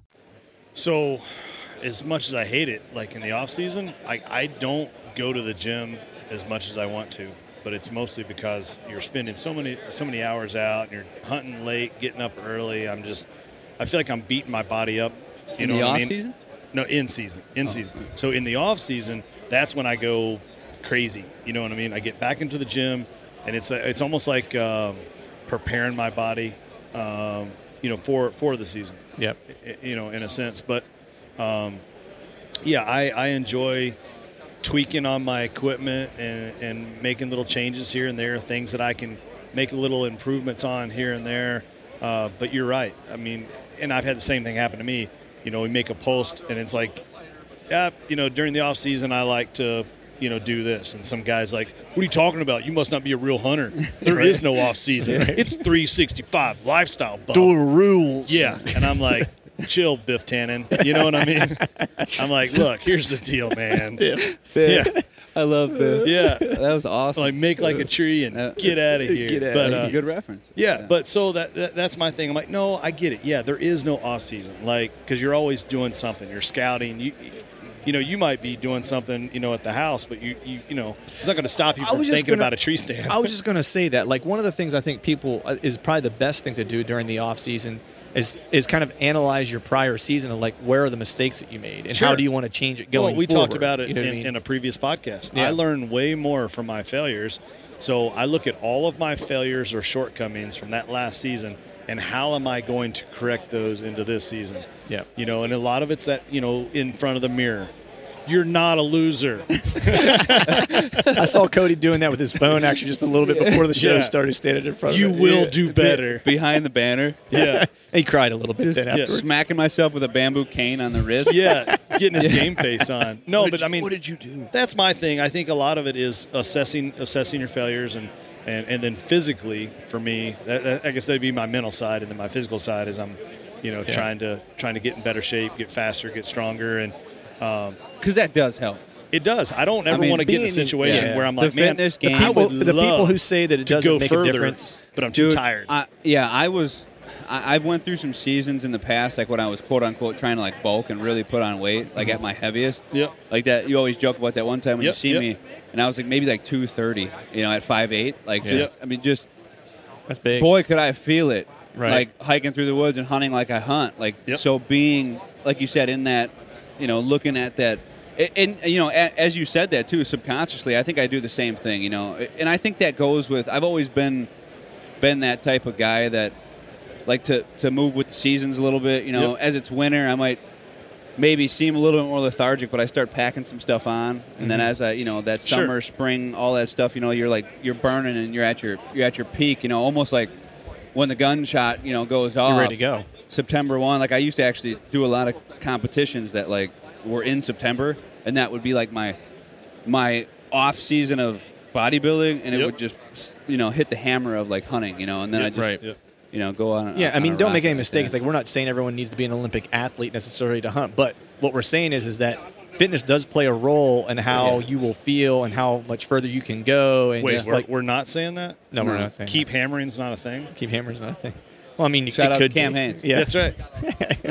S3: So, as much as I hate it, like in the off season, I, I don't go to the gym as much as I want to. But it's mostly because you're spending so many so many hours out and you're hunting late, getting up early. I'm just I feel like I'm beating my body up. You
S4: In
S3: know
S4: the
S3: what I
S4: off
S3: mean?
S4: season?
S3: No, in season. In season. So in the off season, that's when I go crazy. You know what I mean? I get back into the gym, and it's it's almost like um, preparing my body, um, you know, for for the season.
S2: Yep.
S3: You know, in a sense, but um, yeah, I, I enjoy tweaking on my equipment and, and making little changes here and there, things that I can make little improvements on here and there. Uh, but you're right. I mean, and I've had the same thing happen to me. You know, we make a post and it's like, yeah, you know, during the off season, I like to, you know, do this. And some guy's like, what are you talking about? You must not be a real hunter. There is no off season. It's 365 lifestyle. Bub.
S2: rules.
S3: Yeah, and I'm like, chill, Biff Tannen. You know what I mean? I'm like, look, here's the deal, man. Yeah,
S4: I love the.
S3: yeah.
S4: That was awesome.
S3: Like make like a tree and
S4: Uh,
S3: get out of here.
S4: Get out.
S3: But
S4: That's
S3: uh,
S4: good reference.
S3: yeah, but so that, that that's my thing. I'm like, no, I get it. Yeah, there is no off season, like because you're always doing something. You're scouting. You you know, you might be doing something, you know, at the house, but you you, you know, it's not going to stop you from thinking
S2: gonna-
S3: about a tree stand.
S2: I was just going to say that. Like one of the things I think people uh, is probably the best thing to do during the off season is is kind of analyze your prior season and like where are the mistakes that you made and how do you want to change it going
S3: well, we
S2: forward.
S3: talked about it
S2: You know
S3: in,
S2: I mean?
S3: in a previous podcast.
S2: Yeah.
S3: I learned way more from my failures. So I look at all of my failures or shortcomings from that last season and how am I going to correct those into this season?
S2: Yep.
S3: You know, and a lot of it's that, you know, in front of the mirror. You're not a loser.
S2: I saw Cody doing that with his phone actually just a little bit before the show
S3: Yeah.
S2: started, standing in front
S3: You
S2: of it.
S3: will
S2: Yeah.
S3: do better.
S4: Behind the banner,
S3: Yeah.
S2: He cried a little bit then
S4: yeah,
S2: afterwards.
S4: smacking myself with a bamboo cane on the wrist.
S3: Yeah. Getting his game face on. No, but I mean,
S4: what did you do?
S3: that's my thing. I think a lot of it is assessing assessing your failures and and, and then physically for me, that, that- I guess that'd be my mental side, and then my physical side is I'm, you know, trying to trying to get in better shape, get faster, get stronger, and um,
S4: Because that does help.
S3: it does. I don't ever
S4: mean,
S3: want to get in a situation
S4: yeah.
S3: where I'm
S4: The
S3: like, man, I
S4: game-
S2: People, the people who say that it doesn't
S3: go
S2: make
S3: further,
S2: a difference.
S3: but I'm too
S4: Dude,
S3: tired.
S4: I, yeah, I was. I, I've went through some seasons in the past, like when I was quote unquote trying to like bulk and really put on weight, like at mm-hmm. my heaviest.
S3: Yep.
S4: Like that, you always joke about that one time when
S3: Yep,
S4: you see
S3: yep.
S4: me, and I was like maybe like two thirty, you know, at five eight. Like just,
S3: Yep.
S4: I mean, just
S2: That's big.
S4: boy, could I feel it.
S3: Right.
S4: Like hiking through the woods and hunting like I hunt. Like
S3: Yep.
S4: so, being like you said in that, you know, looking at that, and, and you know, a, as you said that too, subconsciously, I think I do the same thing. You know, and I think that goes with. I've always been, been that type of guy that like to to move with the seasons a little bit. You know,
S3: Yep.
S4: as it's winter, I might maybe seem a little bit more lethargic, but I start packing some stuff on, and then mm-hmm. as I, you know, that
S3: Sure.
S4: summer, spring, all that stuff, you know, you're like you're burning and you're at your you're at your peak. You know, almost like when the gunshot, you know, goes off.
S2: ready to go.
S4: September one. Like I used to actually do a lot of competitions that like were in September, and that would be like my my off season of bodybuilding, and it
S3: Yep.
S4: would just you know hit the hammer of like hunting, you know, and then
S3: Yep,
S4: I just
S3: right. Yep.
S4: you know go on.
S2: Yeah, I mean, don't make any mistakes.
S4: that.
S2: Like we're not saying everyone needs to be an Olympic athlete necessarily to hunt, but what we're saying is is that fitness does play a role in how
S4: Yeah.
S2: you will feel and how much further you can go. And
S3: Wait,
S2: just
S3: we're,
S2: like
S3: we're not saying that.
S2: no, we're not saying
S3: Keep hammering's not a thing.
S2: that. keep hammers not a thing. Well, I mean,
S4: Shout
S2: it
S4: out to
S2: could
S4: Cam
S2: be.
S4: Hanes.
S2: Yeah,
S3: That's right.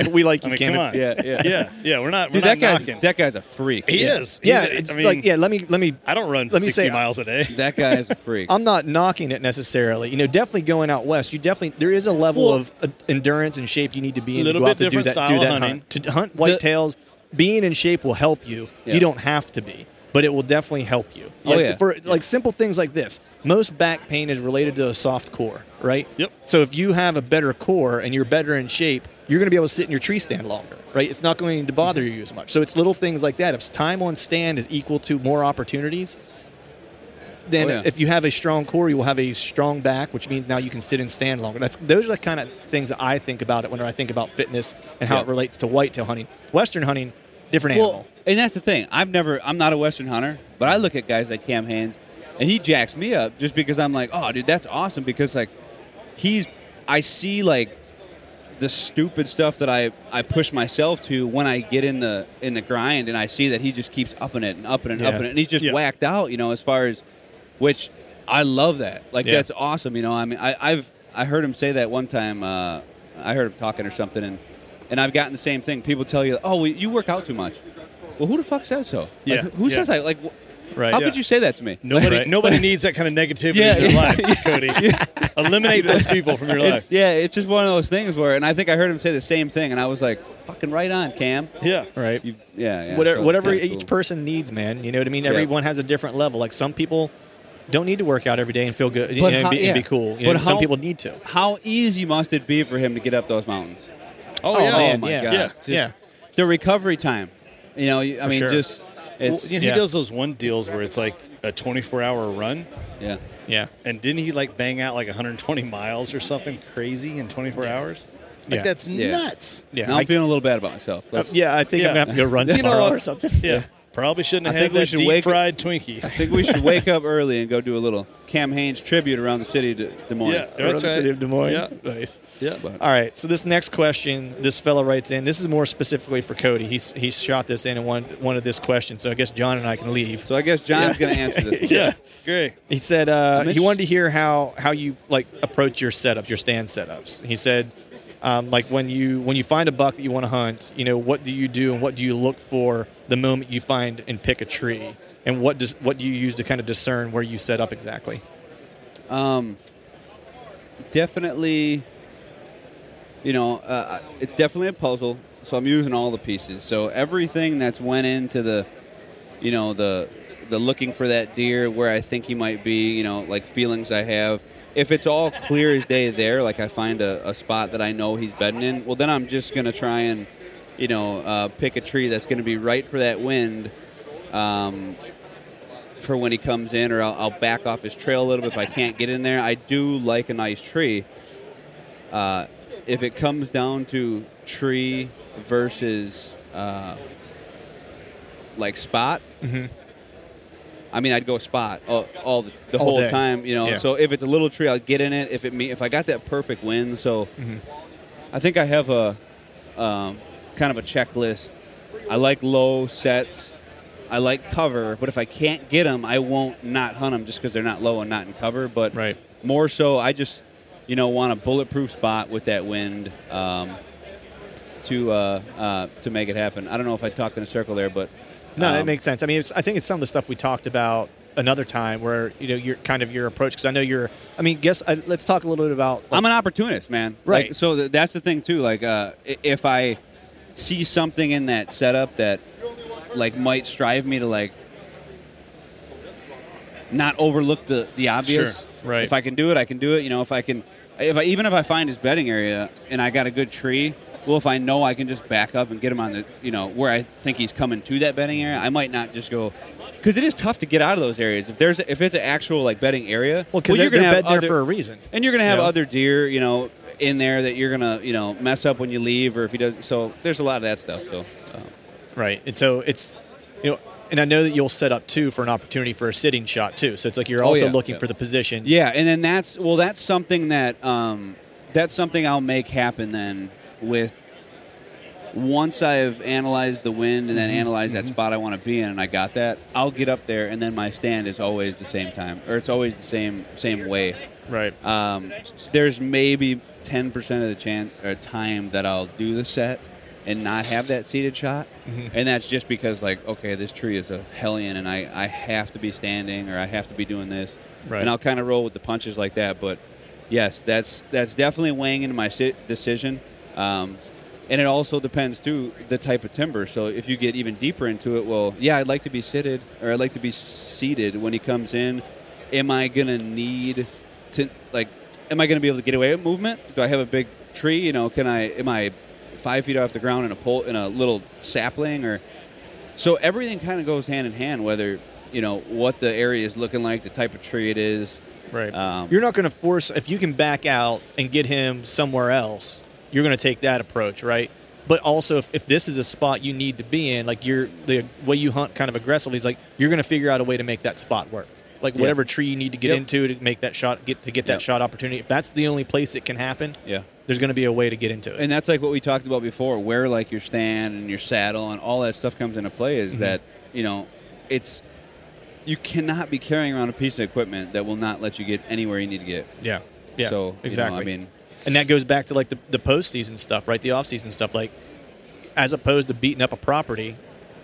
S2: we like
S3: I
S2: you,
S3: mean,
S2: Cam.
S3: come on.
S4: Yeah, yeah.
S3: yeah, yeah. We're not.
S4: Dude,
S3: we're
S4: that
S3: not
S4: guy's
S3: knocking.
S4: that guy's a freak.
S3: He is.
S2: Yeah,
S3: He's a-
S2: it's
S3: I mean,
S2: like yeah. Let me let me.
S3: I don't run
S2: Let me
S3: 60
S2: say-
S3: miles a day.
S4: That guy is a freak.
S2: I'm not knocking it necessarily. You know, definitely going out west, you definitely there is a level
S3: Well-
S2: of uh, endurance and shape you need to be in
S3: Little
S2: to go
S3: bit
S2: out to do that.
S3: style
S2: do that
S3: hunting.
S2: hunt. To hunt whitetails, being in shape will help you.
S4: Yeah.
S2: You don't have to be, but it will definitely help you.
S4: Oh,
S2: Like,
S4: yeah.
S2: For like simple things like this, most back pain is related to a soft core, right?
S3: Yep.
S2: So if you have a better core and you're better in shape, you're going to be able to sit in your tree stand longer, right? It's not going to bother you as much. So it's little things like that. If time on stand is equal to more opportunities, then
S4: Oh, yeah.
S2: if you have a strong core, you will have a strong back, which means now you can sit and stand longer. That's those are the kind of things that I think about it when I think about fitness and how
S4: Yeah.
S2: it relates to whitetail hunting. Western hunting, different animal.
S4: Well, and that's the thing. I've never. I'm not a Western hunter, but I look at guys like Cam Hanes, and he jacks me up just because I'm like, oh, dude, that's awesome. Because like, he's. I see like the stupid stuff that I, I push myself to when I get in the in the grind, and I see that he just keeps upping it and upping it and
S2: Yeah.
S4: upping it, and he's just
S3: Yeah.
S4: whacked out. You know, as far as which I love that. Like
S2: Yeah.
S4: that's awesome. You know, I mean, I, I've I heard him say that one time. Uh, I heard him talking or something, and and I've gotten the same thing. People tell you, oh, well, you work out too much. Well, who the fuck says so? Like,
S3: Yeah,
S4: who
S3: yeah.
S4: says that? Like, wh-
S2: Right.
S4: How
S3: Yeah.
S4: could you say that to me?
S3: Nobody,
S2: Right.
S3: nobody needs that kind of negativity
S4: Yeah,
S3: in their
S4: yeah,
S3: life, Cody. Eliminate those people from your life.
S4: It's, yeah, it's just one of those things where, and I think I heard him say the same thing, and I was like, "Fucking right on, Cam."
S3: yeah,
S2: right.
S4: You, yeah, yeah.
S2: whatever
S4: so
S2: whatever each
S4: cool.
S2: person needs, man. You know what I mean?
S4: Yeah.
S2: Everyone has a different level. Like some people don't need to work out every day and feel good you
S4: But
S2: know, and,
S4: how-
S2: be, and be cool. You
S4: But
S2: know, some
S4: how-
S2: people need to.
S4: How easy must it be for him to get up those mountains?
S3: Oh,
S2: Oh,
S3: yeah.
S2: man.
S4: oh my
S2: yeah.
S4: god!
S3: Yeah.
S4: Just
S2: Yeah.
S4: The recovery time. You know, I
S2: For
S4: mean,
S2: sure.
S4: just
S3: Well,
S4: it's
S3: you know, he
S2: yeah.
S3: does those one deals where it's like a 24 hour run.
S4: yeah.
S2: Yeah.
S3: And didn't he like bang out like 120 miles or something crazy in 24 hours? Like
S2: Yeah.
S3: that's
S4: Yeah.
S3: nuts.
S2: Yeah.
S4: Now
S2: I-
S4: I'm feeling a little bad about myself.
S2: Uh, yeah, I think
S3: Yeah.
S2: I'm gonna have to go run
S3: You know
S2: tomorrow
S3: what?
S2: or something.
S3: Yeah. Probably shouldn't have
S4: I
S3: had
S4: think we
S3: that
S4: should
S3: deep
S4: wake-
S3: fried Twinkie.
S4: I think we should wake up early and go do a little Cam Hanes tribute around the city to Des Moines.
S3: Yeah.
S2: Around
S3: That's
S2: the city of Des Moines.
S3: Yeah.
S2: Nice.
S3: Yeah.
S4: But-
S2: All right. So this next question, this fella writes in. This is more specifically for Cody. He's he's shot this in and one wanted this question. So I guess John and I can leave.
S4: So I guess John's going to answer this. one.
S3: Yeah. Great.
S2: He said uh, he wanted to hear how how you like approach your setups, your stand setups. He said, um, like when you when you find a buck that you want to hunt, you know, what do you do and what do you look for the moment you find and pick a tree, and what does what do you use to kind of discern where you set up exactly?
S4: Um, definitely, you know, uh, it's definitely a puzzle. So I'm using all the pieces. So everything that's went into the, you know, the the looking for that deer where I think he might be, you know, like feelings I have. If it's all clear as day there, like I find a, a spot that I know he's bedding in, well, then I'm just gonna try and, you know, uh, pick a tree that's gonna be right for that wind. Um, for when he comes in, or I'll, I'll back off his trail a little bit if I can't get in there. I do like a nice tree. Uh, if it comes down to tree versus uh, like spot, I mean, I'd go spot all, all the, the
S2: All
S4: whole
S2: day.
S4: time. You know,
S2: Yeah.
S4: so if it's a little tree, I'll get in it. If it me, if I got that perfect wind, so
S2: Mm-hmm.
S4: I think I have a um, kind of a checklist. I like low sets. I like cover, but if I can't get them, I won't not hunt them just because they're not low and not in cover. But
S2: Right.
S4: more so, I just you know want a bulletproof spot with that wind um, to uh, uh, to make it happen. I don't know if I talked in a circle there, but
S2: No,
S4: um,
S2: that makes sense. I mean, it's, I think it's some of the stuff we talked about another time where you know you're kind of your approach because I know you're. I mean, guess uh, let's talk a little bit about. like,
S4: I'm an opportunist, man.
S2: Right.
S4: Like, so th- that's the thing too. Like, uh, if I see something in that setup that like might strive me to like not overlook the the obvious.
S2: Sure. Right.
S4: If I can do it, I can do it. You know, if I can, if I even if I find his bedding area and I got a good tree. Well, if I know I can just back up and get him on the, you know, where I think he's coming to that bedding area, I might not just go, because it is tough to get out of those areas. If there's, if it's an actual like bedding area,
S2: well, because
S4: you're gonna have
S2: bed there for a reason.
S4: and you're gonna have
S2: Yeah.
S4: other deer, you know, in there that you're gonna, you know, mess up when you leave, or if he does. So there's a lot of that stuff. So uh,
S2: Right. And so it's, you know, and I know that you'll set up too for an opportunity for a sitting shot too. So it's like you're
S4: Oh,
S2: also
S4: yeah.
S2: looking
S4: Yeah.
S2: for the position.
S4: yeah, and then that's well, that's something that um, that's something I'll make happen then with once I've analyzed the wind and then analyzed that spot I want to be in, and I got that, I'll get up there, and then my stand is always the same time, or it's always the same same way.
S2: Right.
S4: Um, there's maybe 10% of the chance or time that I'll do the set and not have that seated shot. And that's just because, like, okay, this tree is a hellion and I, I have to be standing or I have to be doing this.
S2: Right.
S4: And I'll kind of roll with the punches like that. But yes, that's that's definitely weighing into my decision. Um, and it also depends too the type of timber. So if you get even deeper into it, well, yeah, I'd like to be seated or I'd like to be seated when he comes in. Am I gonna need to like? Am I gonna be able to get away with movement? Do I have a big tree? You know, can I? Am I five feet off the ground in a pole in a little sapling or? So everything kind of goes hand in hand. Whether you know what the area is looking like, the type of tree it is.
S2: Right.
S4: Um,
S2: you're not going to force if you can back out and get him somewhere else. You're going to take that approach, right? But also, if, if this is a spot you need to be in, like you're the way you hunt kind of aggressively is like you're going to figure out a way to make that spot work. Like
S4: Yeah.
S2: whatever tree you need to get
S4: Yep.
S2: into to make that shot, get to get that
S4: Yep.
S2: shot opportunity. If that's the only place it can happen,
S4: Yeah.
S2: there's going to be a way to get into it.
S4: and that's like what we talked about before where like your stand and your saddle and all that stuff comes into play is
S2: Mm-hmm.
S4: that you know it's you cannot be carrying around a piece of equipment that will not let you get anywhere you need to get
S2: yeah, yeah,
S4: so you know,
S2: exactly.
S4: i mean
S2: and that goes back to like the, the postseason stuff, right? The off-season stuff, like as opposed to beating up a property,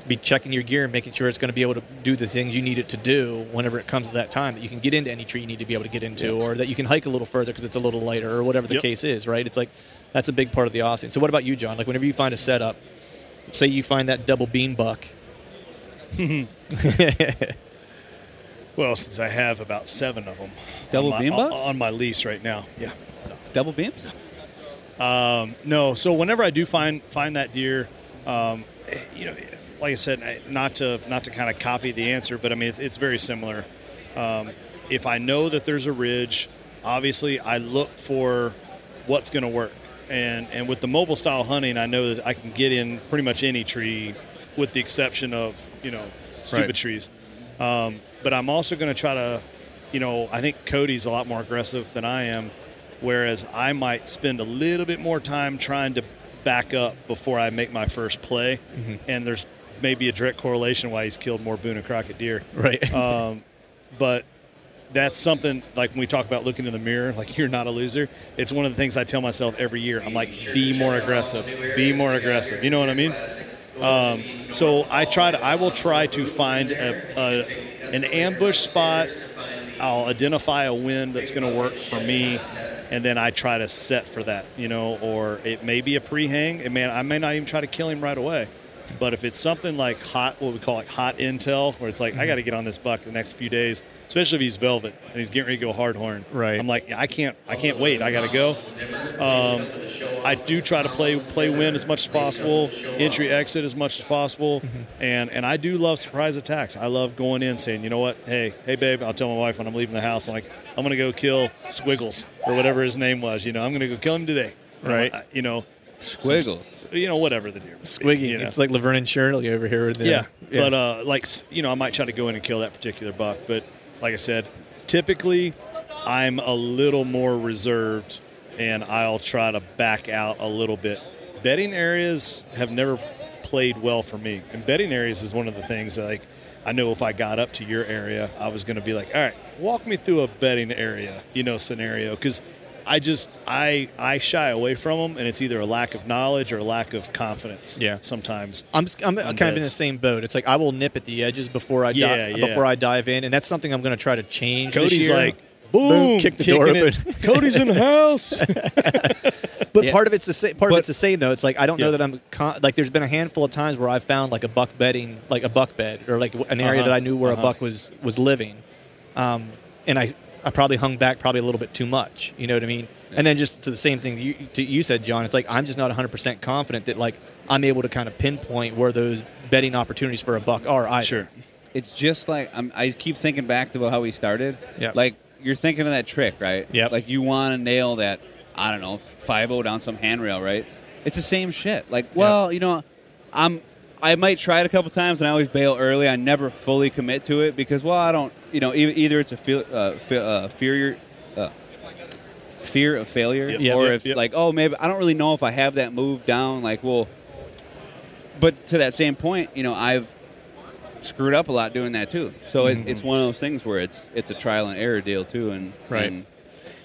S2: be checking your gear and making sure it's going to be able to do the things you need it to do whenever it comes to that time. That you can get into any tree you need to be able to get into, or that you can hike a little further because it's a little lighter, or whatever the
S3: Yep.
S2: case is, right? It's like that's a big part of the off-season. So what about you, John? Like whenever you find a setup, say you find that double beam buck,
S3: Well, since I have about seven of them.
S4: Double
S3: on my,
S4: beam
S3: on,
S4: bucks?
S3: on my lease right now. Yeah.
S4: double beams
S3: No, so whenever I do find find that deer, um, you know, like I said, not to not to kind of copy the answer, but I mean it's, it's very similar. Um, if I know that there's a ridge, obviously I look for what's going to work, and and with the mobile style hunting, I know that I can get in pretty much any tree, with the exception of you know stupid
S2: Right.
S3: trees. Um, but I'm also going to try to, you know, I think Cody's a lot more aggressive than I am, whereas I might spend a little bit more time trying to back up before I make my first play. And there's maybe a direct correlation why he's killed more Boone and Crockett deer.
S2: right?
S3: Um, but that's something like when we talk about looking in the mirror, like you're not a loser. It's one of the things I tell myself every year. I'm like, be more aggressive, be more aggressive. You know what I mean? Um, so I try to, I will try to find a, a an ambush spot. I'll identify a wind that's going to work for me, and then I try to set for that. You know, or it may be a pre-hang. It may I may not even try to kill him right away. But if it's something like hot, what we call like hot intel, where it's like I got to get on this buck the next few days, especially if he's velvet and he's getting ready to go hard horn.
S2: Right.
S3: I'm like, I can't, I can't wait. I got to go. Um, I do try to play play win as much as possible, entry exit as much as possible, and and I do love surprise attacks. I love going in saying, you know what, hey, hey babe, I'll tell my wife when I'm leaving the house, I'm like, I'm gonna go kill Squiggles or whatever his name was. You know, I'm gonna go kill him today.
S2: Right.
S3: You know,
S4: squiggles
S3: you know whatever the deer.
S2: Squiggy.
S3: You know.
S2: It's like Laverne and Shirley over here. with the-
S3: Yeah. But uh, like you know, I might try to go in and kill that particular buck. But like I said, typically I'm a little more reserved, and I'll try to back out a little bit. Bedding areas have never played well for me, and bedding areas is one of the things that like I know if I got up to your area, I was going to be like, all right, walk me through a bedding area, you know, scenario because. I just I I shy away from them, and it's either a lack of knowledge or a lack of confidence.
S2: Yeah.
S3: sometimes.
S2: I'm, I'm kind of in the same boat. It's like I will nip at the edges before I
S3: Yeah,
S2: di-
S3: yeah.
S2: before I dive in, and that's something I'm going to try to change.
S3: Cody's like, boom,
S2: kick the door
S3: it.
S2: open.
S3: Cody's in the house.
S2: But
S4: Yeah.
S2: part of it's the same. Part
S4: But-
S2: of it's the same though. It's like I don't know that I'm con- like. There's been a handful of times where I've found like a buck bedding, like a buck bed, or like an area
S3: Uh-huh.
S2: that I knew where
S3: Uh-huh.
S2: a buck was was living, um, and I I probably hung back probably a little bit too much. You know what I mean? And then just to the same thing you to, you said, John. It's like I'm just not 100 percent confident that like I'm able to kind of pinpoint where those bedding opportunities for a buck are. Either.
S3: sure.
S4: it's just like I'm, I keep thinking back to how we started.
S2: Yep.
S4: Like you're thinking of that trick, right?
S2: Yep.
S4: Like you want to nail that. I don't know, five zero down some handrail, right? It's the same shit. Like, well, you know, I'm. I might try it a couple times, and I always bail early. I never fully commit to it because, well, I don't. You know, e- either it's a feel, uh, fe- uh, fear, uh, fear of failure,
S3: Yep.
S4: Or
S3: yep,
S4: if
S3: yep.
S4: like, oh, maybe I don't really know if I have that move down. Like, well, but to that same point, you know, I've screwed up a lot doing that too. So it, it's one of those things where it's it's a trial and error deal too, and
S2: Right.
S4: and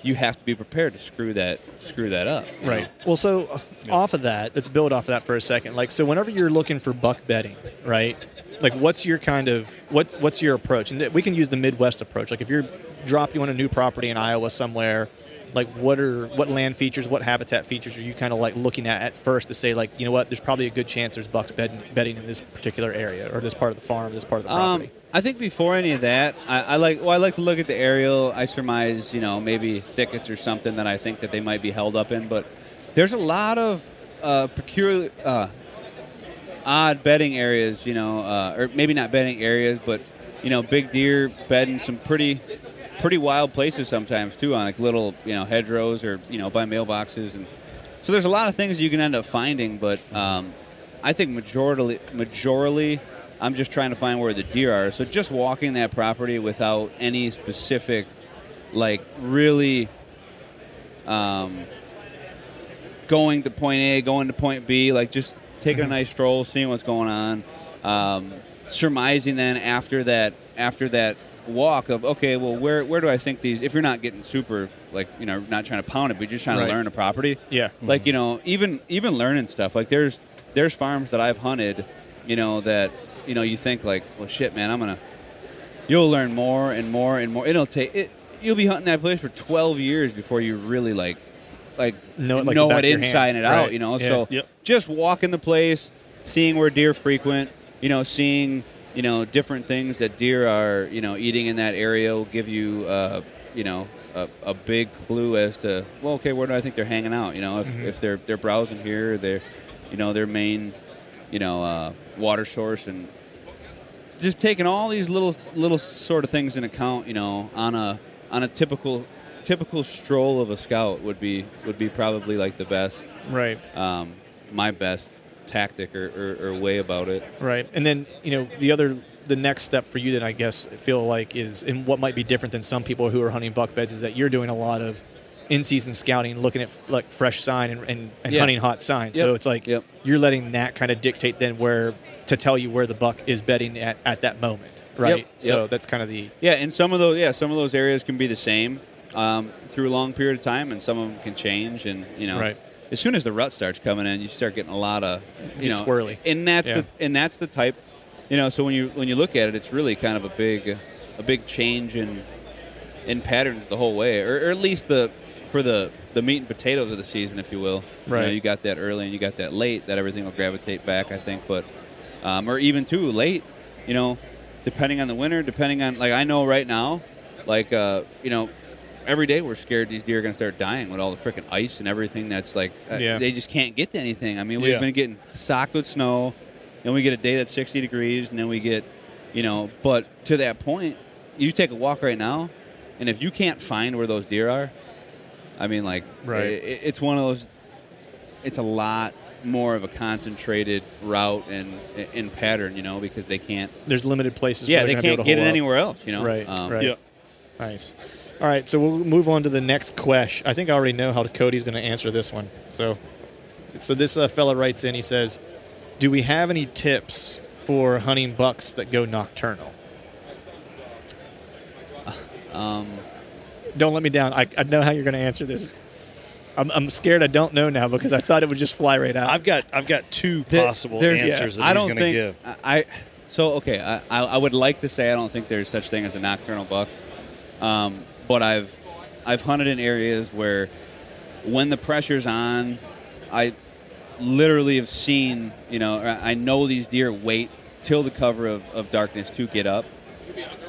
S4: you have to be prepared to screw that screw that up.
S2: Right.
S4: know?
S2: Well, so uh, off of that, let's build off of that for a second. Like, so whenever you're looking for buck bedding, right? Like, what's your kind of what? What's your approach? And we can use the Midwest approach. Like, if you're drop you on a new property in Iowa somewhere, like what are what land features, what habitat features are you kind of like looking at at first to say like, you know what? There's probably a good chance there's bucks bed, bedding in this particular area or this part of the farm, this part of the
S4: Um,
S2: property.
S4: I think before any of that, I, I like well, I like to look at the aerial. I surmise, you know, maybe thickets or something that I think that they might be held up in. But there's a lot of uh, peculiar, uh, odd bedding areas, you know, uh, or maybe not bedding areas, but you know, big deer bed in some pretty pretty wild places sometimes too, on like little you know hedgerows or you know by mailboxes, and so there's a lot of things you can end up finding. But um, I think majorly, majority, I'm just trying to find where the deer are. So just walking that property without any specific, like really. Um, going to point A, going to point B, like just taking a nice stroll, seeing what's going on, um, surmising then after that after that walk of okay, well where where do I think these? If you're not getting super like you know not trying to pound it, but you're just trying
S2: Right.
S4: to learn a property,
S2: Yeah.
S4: like mm-hmm. you know even even learning stuff like there's there's farms that I've hunted, you know that you know you think like well shit man I'm gonna you'll learn more and more and more. It'll take it. You'll be hunting that place for 12 years before you really like, like
S2: Know it like
S4: know it
S2: of your hand.
S4: inside and
S2: Right.
S4: out. You know,
S2: Yeah.
S4: so
S3: Yep.
S4: just walking the place, seeing where deer frequent. You know, seeing you know different things that deer are you know eating in that area will give you uh, you know a, a big clue as to well okay where do I think they're hanging out. You know, if,
S2: Mm-hmm.
S4: if they're they're browsing here, they're you know their main you know uh, water source and just taking all these little little sort of things in account, you know, on a on a typical typical stroll of a scout would be would be probably like the best,
S2: Right.
S4: um, my best tactic or, or, or way about it.
S2: Right. And then, you know, the other the next step for you that I guess feel like is and what might be different than some people who are hunting buck beds is that you're doing a lot of in season scouting, looking at like fresh sign and, and, and
S4: Yeah.
S2: hunting hot sign. So it's like
S4: Yep.
S2: you're letting that kind of dictate then where to tell you where the buck is bedding at, at that moment. Right.
S4: Yep.
S2: So
S4: Yep.
S2: that's kind of the
S4: Yeah, and some of those yeah some of those areas can be the same um, through a long period of time, and some of them can change. And you know,
S2: Right.
S4: As soon as the rut starts coming in, you start getting a lot of you know
S2: squirrely.
S4: and that's
S2: Yeah.
S4: the and that's the type. You know, so when you when you look at it, it's really kind of a big a big change in in patterns the whole way, or, or at least the for the the meat and potatoes of the season, if you will. You, know,
S2: Right.
S4: you got that early and you got that late. That everything will gravitate back, I think. But um, or even too late. You know, depending on the winter, depending on like I know right now, like uh, you know. Every day we're scared these deer are going to start dying with all the freaking ice and everything. That's like uh,
S2: Yeah.
S4: they just can't get to anything. I mean, we've
S3: Yeah.
S4: been getting socked with snow, and we get a day that's 60 degrees, and then we get, you know. But to that point, you take a walk right now, and if you can't find where those deer are, I mean, like,
S2: Right.
S4: i- it's one of those. It's a lot more of a concentrated route and in pattern, you know, because they can't.
S2: there's limited places
S4: Yeah,
S2: where
S4: they
S2: they're be
S4: can't
S2: able to
S4: get it
S2: up.
S4: anywhere else, you know.
S2: Right,
S4: Um,
S2: right.
S3: Yeah.
S2: Nice. All right, so we'll move on to the next question. I think I already know how Cody's going to answer this one. So, so this uh, fella writes in. He says, "Do we have any tips for hunting bucks that go nocturnal?"
S4: Um,
S2: Don't let me down. I, I know how you're going to answer this. I'm, I'm scared. I don't know now because I thought it would just fly right out.
S3: I've got I've got two
S4: There-
S3: possible
S4: there's-
S3: answers
S4: I
S3: that he's
S4: don't
S3: going to
S4: think
S3: give.
S4: I, I so okay. I, I I would like to say I don't think there's such thing as a nocturnal buck, um, but I've I've hunted in areas where when the pressure's on, I literally have seen you know I know these deer wait till the cover of, of darkness to get up.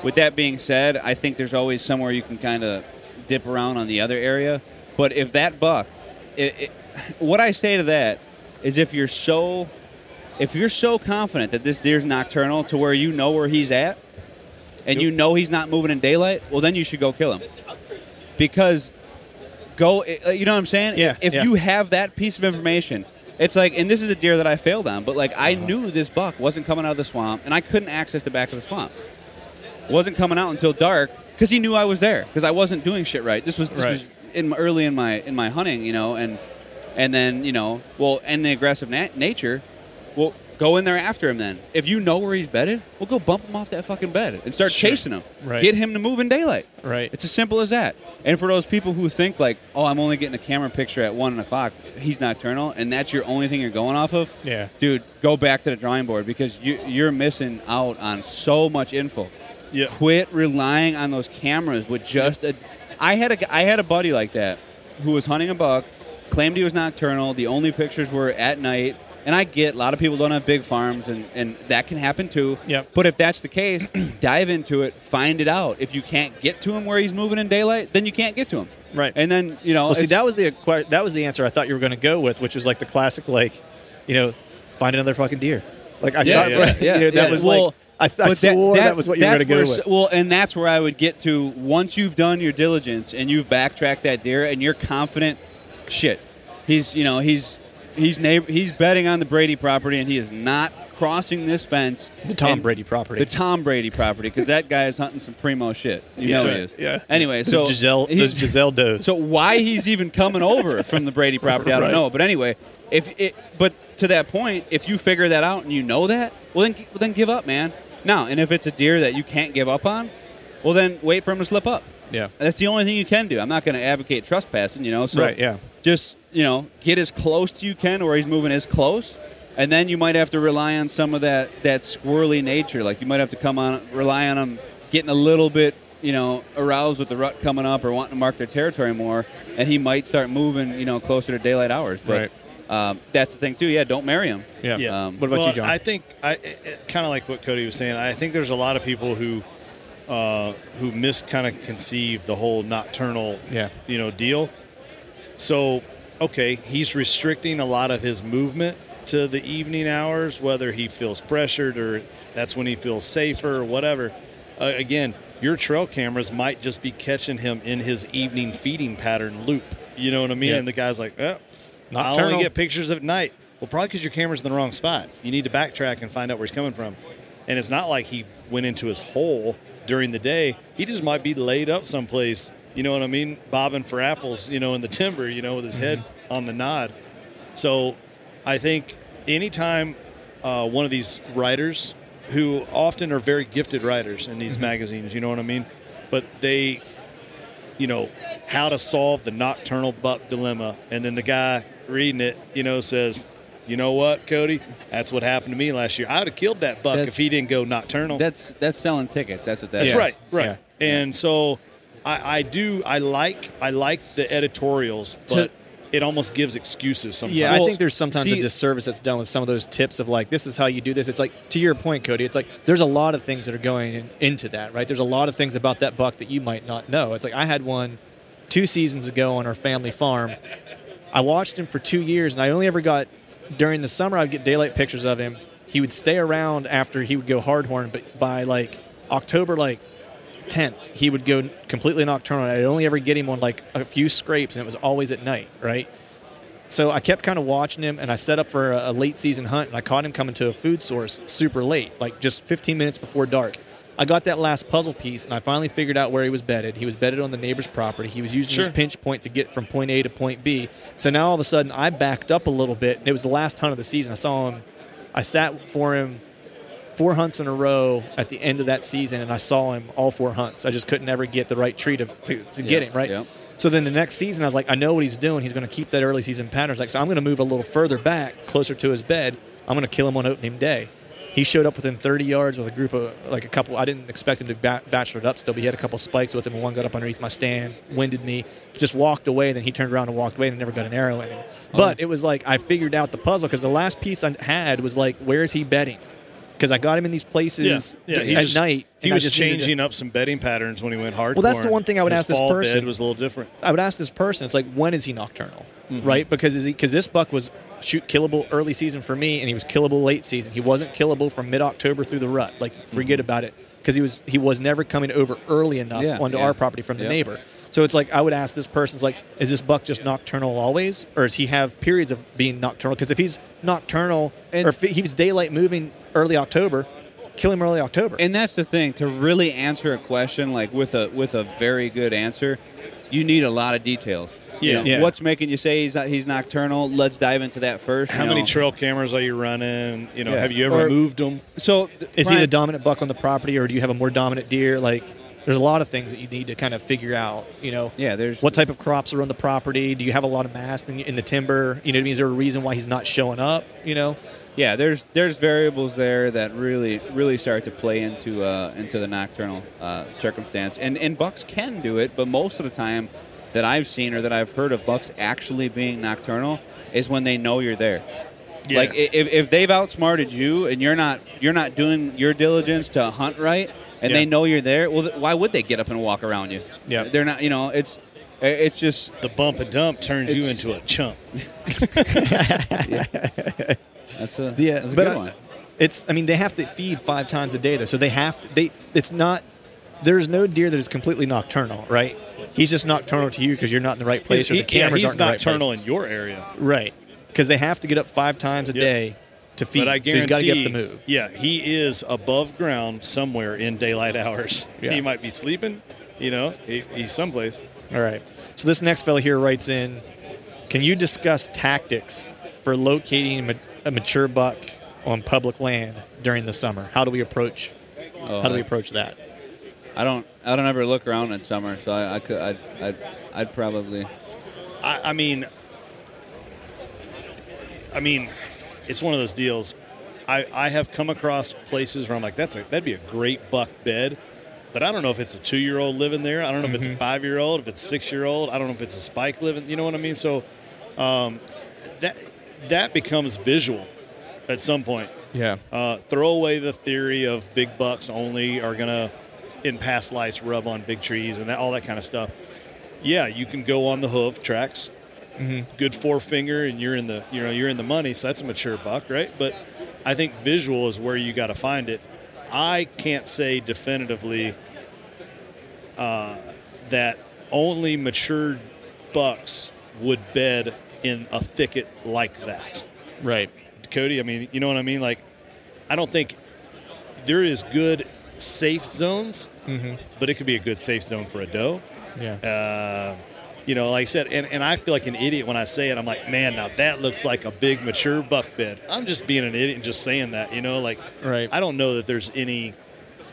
S4: With that being said, I think there's always somewhere you can kind of dip around on the other area. But if that buck, it, it, what I say to that is if you're so if you're so confident that this deer's nocturnal to where you know where he's at and you know he's not moving in daylight, well then you should go kill him. Because go uh, you know what I'm saying?
S2: Yeah,
S4: If
S2: yeah.
S4: you have that piece of information, it's like and this is a deer that I failed on, but like I knew this buck wasn't coming out of the swamp and I couldn't access the back of the swamp. Wasn't coming out until dark because he knew I was there because I wasn't doing shit right. This was this
S2: Right.
S4: was in early in my in my hunting, you know, and and then you know, well, and the aggressive na- nature, well, go in there after him. Then, if you know where he's bedded, well, go bump him off that fucking bed and start
S2: Sure.
S4: chasing him.
S2: Right.
S4: Get him to move in daylight.
S2: Right.
S4: It's as simple as that. And for those people who think like, oh, I'm only getting a camera picture at one o'clock, he's nocturnal, and that's your only thing you're going off of.
S2: Yeah.
S4: Dude, go back to the drawing board because you, you're missing out on so much info.
S3: Yeah.
S4: Quit relying on those cameras with just a. I had a I had a buddy like that who was hunting a buck, claimed he was nocturnal. The only pictures were at night. And I get a lot of people don't have big farms, and, and that can happen too.
S2: Yep.
S4: But if that's the case, dive into it, find it out. If you can't get to him where he's moving in daylight, then you can't get to him.
S2: Right.
S4: And then you know.
S2: Well, see, that was the that was the answer I thought you were going to go with, which was like the classic, like, you know, find another fucking deer. Like I
S4: Yeah,
S2: thought,
S4: yeah,
S2: right,
S4: yeah,
S2: you know, that
S4: yeah.
S2: was
S4: Well,
S2: like I, I swore that, was what you were going to go with.
S4: Well, and that's where I would get to once you've done your diligence and you've backtracked that deer and you're confident. Shit, he's you know he's he's neighbor, he's bedding on the Brady property and he is not crossing this fence.
S2: The Tom Brady property.
S4: The Tom Brady property because that guy is hunting some primo shit. You
S2: That's
S4: know
S2: right,
S4: he is.
S2: yeah.
S4: Anyway, so
S2: Gisele,
S4: he's-
S2: those Gisele does.
S4: so why he's even coming over from the Brady property, I don't
S2: Right.
S4: know. But anyway, if it, but to that point, if you figure that out and you know that, well then, well then give up, man. Now, and if it's a deer that you can't give up on, well then wait for him to slip up.
S2: Yeah.
S4: that's the only thing you can do. I'm not going to advocate trespassing, you know. So
S2: Right, yeah.
S4: just you know get as close to you can where he's moving as close. And then you might have to rely on some of that, that squirrely nature. Like you might have to come on rely on him getting a little bit you know, aroused with the rut coming up or wanting to mark their territory more, and he might start moving, you know, closer to daylight hours. But um, that's the thing too. Yeah, don't marry him.
S2: Yeah.
S3: Yeah.
S4: Um,
S2: What about
S3: well,
S2: you, John?
S3: I think I kind of like what Cody was saying. I think there's a lot of people who uh, who mis kind of conceive the whole nocturnal
S2: Yeah.
S3: you know deal. So okay, he's restricting a lot of his movement to the evening hours, whether he feels pressured or that's when he feels safer or whatever. Uh, again, your trail cameras might just be catching him in his evening feeding pattern loop. You know what I mean? And the guy's like, oh, I
S2: Nocturnal.
S3: only get pictures at night. Well, probably because your camera's in the wrong spot. You need to backtrack and find out where he's coming from. And it's not like he went into his hole during the day. He just might be laid up someplace. You know what I mean? Bobbing for apples, you know, in the timber, you know, with his head on the nod. So I think anytime uh, one of these writers, who often are very gifted writers in these magazines, you know what I mean? But they, you know, how to solve the nocturnal buck dilemma. And then the guy reading it, you know, says, you know what, Cody? That's what happened to me last year. I would have killed that buck
S4: That's-
S3: if he didn't go nocturnal.
S4: that's that's selling tickets. That's what that
S3: That's
S4: is.
S3: right, right.
S2: Yeah.
S3: And so I, I do I like I like the editorials, but it almost gives excuses sometimes.
S2: Yeah, I
S4: Well,
S2: think there's sometimes
S4: see-
S2: a disservice that's done with some of those tips of like, this is how you do this. It's like, to your point, Cody, it's like there's a lot of things that are going in, into that, right? There's a lot of things about that buck that you might not know. It's like I had one two seasons ago on our family farm. I watched him for two years, and I only ever got during the summer. I'd get daylight pictures of him. He would stay around after he would go hardhorn, but by like October, like 10th, he would go completely nocturnal. I'd only ever get him on like a few scrapes, and it was always at night, right? So I kept kind of watching him, and I set up for a, a late season hunt, and I caught him coming to a food source super late, like just 15 minutes before dark. I got that last puzzle piece, and I finally figured out where he was bedded. He was bedded on the neighbor's property. He was using his pinch point to get from point A to point B. So now all of a sudden, I backed up a little bit, and it was the last hunt of the season. I saw him. I sat for him four hunts in a row at the end of that season, and I saw him all four hunts. I just couldn't ever get the right tree to, to, to get him, right?
S4: yeah.
S2: So then the next season, I was like, I know what he's doing. He's going to keep that early season pattern. I was like, so I'm going to move a little further back, closer to his bed. I'm going to kill him on opening day. He showed up within 30 yards with a group of like a couple. I didn't expect him to ba- bachelor it up still, but he had a couple spikes with him, and one got up underneath my stand, winded me, just walked away. Then he turned around and walked away, and never got an arrow in him. Oh. But it was like I figured out the puzzle because the last piece I had was like, where is he bedding? Because I got him in these places
S3: yeah, he
S2: at
S3: just-
S2: night.
S3: He was
S2: just needed to-
S3: changing up some bedding patterns when he went hard.
S2: Well, that's the one thing I would ask this
S3: fall
S2: person.
S3: Bed was a little different.
S2: I would ask this person, it's like, when is he nocturnal,
S3: Mm-hmm.
S2: right? Because is he because this buck was shoot killable early season for me, and he was killable late season. He wasn't killable from mid October through the rut. Like, forget about it, because he was he was never coming over early enough
S4: Yeah,
S2: onto
S4: yeah.
S2: our property from the
S4: Yeah.
S2: neighbor. So it's like I would ask this person, it's like, is this buck just nocturnal always, or does he have periods of being nocturnal? Because if he's nocturnal,
S4: And-
S2: or if he's daylight moving early October, kill him early October.
S4: And that's the thing to really answer a question like with a with a very good answer, you need a lot of details. You
S3: Yeah.
S4: know,
S2: Yeah.
S4: What's making you say he's he's nocturnal? Let's dive into that first.
S3: How
S4: you
S3: many trail cameras are you running? You know,
S2: Yeah.
S3: have you ever
S4: Or-
S3: moved them?
S4: So th-
S2: Is he the dominant buck on the property, or do you have a more dominant deer? Like, there's a lot of things that you need to kind of figure out. You know,
S4: Yeah, there's-
S2: what type of crops are on the property. Do you have a lot of mass in, in the timber? You know, I mean? is there a reason why he's not showing up? You know,
S4: Yeah, there's there's variables there that really really start to play into uh, into the nocturnal uh, circumstance, and and bucks can do it, but most of the time that I've seen or that I've heard of bucks actually being nocturnal is when they know you're there.
S3: Yeah.
S4: Like if, if they've outsmarted you and you're not you're not doing your diligence to hunt right, and
S3: Yeah.
S4: they know you're there, well, th- why would they get up and walk around you?
S2: Yeah.
S4: they're not. You know, it's it's just
S3: The bump and dump turns you into a chump.
S4: that's a
S2: yeah,
S4: that's a
S2: but
S4: good
S2: I-
S4: one.
S2: It's I mean they have to feed five times a day though, so they have to, they. It's not. There's no deer that is completely nocturnal, right? He's just nocturnal to you because you're not in the right place or the cameras
S3: yeah,
S2: aren't
S3: he's
S2: in the right
S3: nocturnal in your area.
S2: right? Because they have to get up five times a
S3: Yep.
S2: day to feed.
S3: But I
S2: so
S3: guarantee,
S2: he's got to get the move.
S3: Yeah, he is above ground somewhere in daylight hours.
S2: Yeah.
S3: He might be sleeping. You know, he, he's someplace.
S2: All right. So this next fellow here writes in, can you discuss tactics for locating a mature buck on public land during the summer? How do we approach?
S4: Oh,
S2: how do we
S4: uh,
S2: approach that?
S4: I don't. I don't ever look around in summer, so I, I could. I'd, I'd, I'd probably.
S3: I, I mean, I mean, it's one of those deals. I, I have come across places where I'm like, that's a that'd be a great buck bed, but I don't know if it's a two year old living there. I don't know if it's a five year old, if it's six year old. I don't know if it's a spike living. You know what I mean? So um, that that becomes visual at some point.
S2: Yeah.
S3: Uh, throw away the theory of big bucks only are gonna, in past lives, rub on big trees and that, all that kind of stuff. Yeah, you can go on the hoof tracks. Good forefinger, and you're in the you know you're in the money. So that's a mature buck, right? But I think visual is where you got to find it. I can't say definitively uh, that only matured bucks would bed in a thicket like that.
S2: Right.
S3: Cody. I mean, you know what I mean? Like, I don't think there is good safe zones, but it could be a good safe zone for a doe.
S2: Yeah.
S3: Uh, you know, like I said, and, and I feel like an idiot when I say it. I'm like, man, now that looks like a big mature buck bed. I'm just being an idiot and just saying that, you know, like
S2: Right.
S3: I don't know that there's any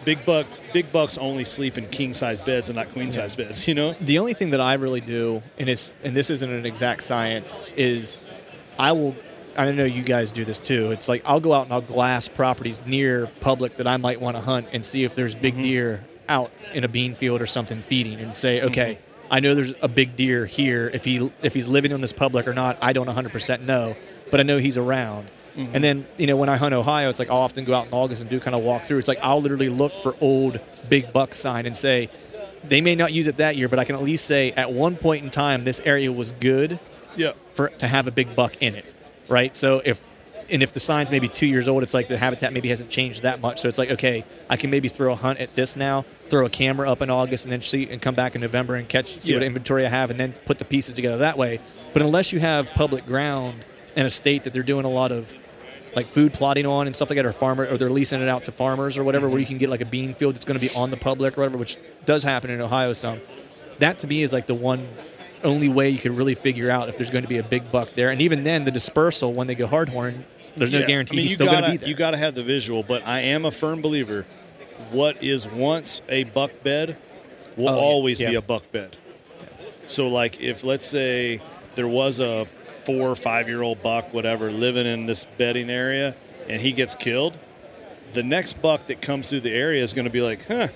S3: big bucks. Big bucks only sleep in king size beds and not queen size beds. You know,
S2: the only thing that I really do, and it's and this isn't an exact science, is I will. I know you guys do this too. It's like I'll go out and I'll glass properties near public that I might want to hunt and see if there's big mm-hmm. deer out in a bean field or something feeding, and say, mm-hmm. okay, I know there's a big deer here. If he if he's living on this public or not, I don't 100% know, but I know he's around. Mm-hmm. And then you know when I hunt Ohio, it's like I'll often go out in August and do kind of walk through. It's like I'll literally look for old big buck sign and say, they may not use it that year, but I can at least say at one point in time this area was good
S3: yeah.
S2: for to have a big buck in it, right? So if and if the sign's maybe two years old, it's like the habitat maybe hasn't changed that much. So it's like okay, I can maybe throw a hunt at this now, throw a camera up in August, and then see and come back in November and catch see what inventory I have, and then put the pieces together that way. But unless you have public ground in a state that they're doing a lot of like food plotting on and stuff like that, or farmer, or they're leasing it out to farmers or whatever, where mm-hmm. you can get like a bean field that's going to be on the public or whatever, which does happen in Ohio some. That to me is like the one only way you can really figure out if there's going to be a big buck there. And even then, the dispersal when they go hardhorn, there's no
S3: Yeah.
S2: guarantee
S3: I mean,
S2: he's still going to be there.
S3: You got to have the visual, but I am a firm believer. What is once a buck bed will
S2: Oh, yeah.
S3: always be a buck bed. So, like, if let's say there was a four or five year old buck, whatever, living in this bedding area, and he gets killed, the next buck that comes through the area is going to be like, huh,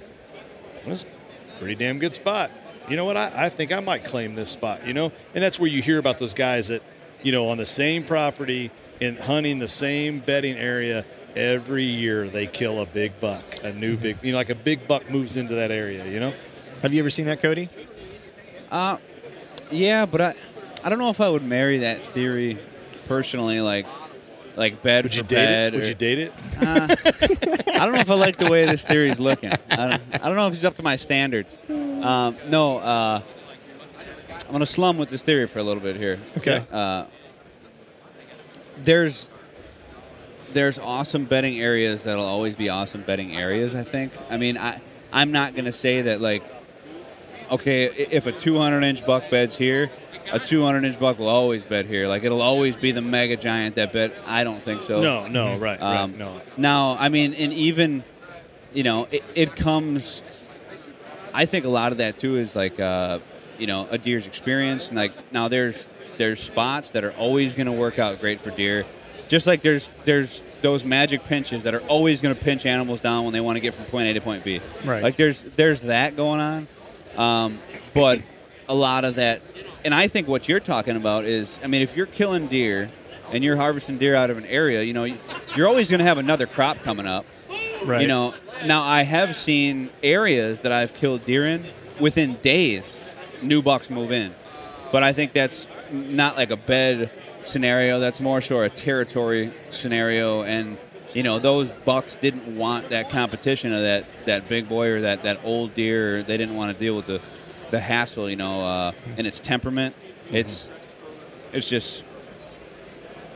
S3: that's a pretty damn good spot. You know what? I, I think I might claim this spot, you know? And that's where you hear about those guys that, you know, on the same property and hunting the same bedding area every year they kill a big buck, a new big, you know, like a big buck moves into that area, you know?
S2: have you ever seen that, Cody?
S4: Uh, yeah, but I, I don't know if I would marry that theory personally. Like, like bed
S3: Would
S4: for
S3: you date
S4: bed.
S3: it? Would
S4: or-
S3: you date it?
S4: I don't know if I like the way this theory is looking. I don't, I don't know if it's up to my standards. Um, no, uh, I'm gonna slum with this theory for a little bit here.
S2: Okay.
S4: Uh, there's there's awesome bedding areas that'll always be awesome bedding areas. I think. I mean, I I'm not gonna say that like, okay, if a 200 inch buck beds here, a 200 inch buck will always bet here. Like it'll always be the mega giant that bet. I don't think so.
S3: No, no, right,
S4: Um,
S3: right, no.
S4: Now, I mean, and even, you know, it, it comes. I think a lot of that too is like, uh, you know, a deer's experience. And like now, there's there's spots that are always going to work out great for deer, just like there's there's those magic pinches that are always going to pinch animals down when they want to get from point A to point B.
S2: Right.
S4: Like there's there's that going on, um, but a lot of that, and I think what you're talking about is, I mean, if you're killing deer and you're harvesting deer out of an area, you know, you're always going to have another crop coming up.
S2: Right.
S4: You know, now I have seen areas that I've killed deer in within days, new bucks move in. But I think that's not like a bed scenario. That's more so a territory scenario. And you know, those bucks didn't want that competition of that, that big boy or that, that old deer. They didn't want to deal with the, the hassle, you know, uh, and its temperament. It's it's just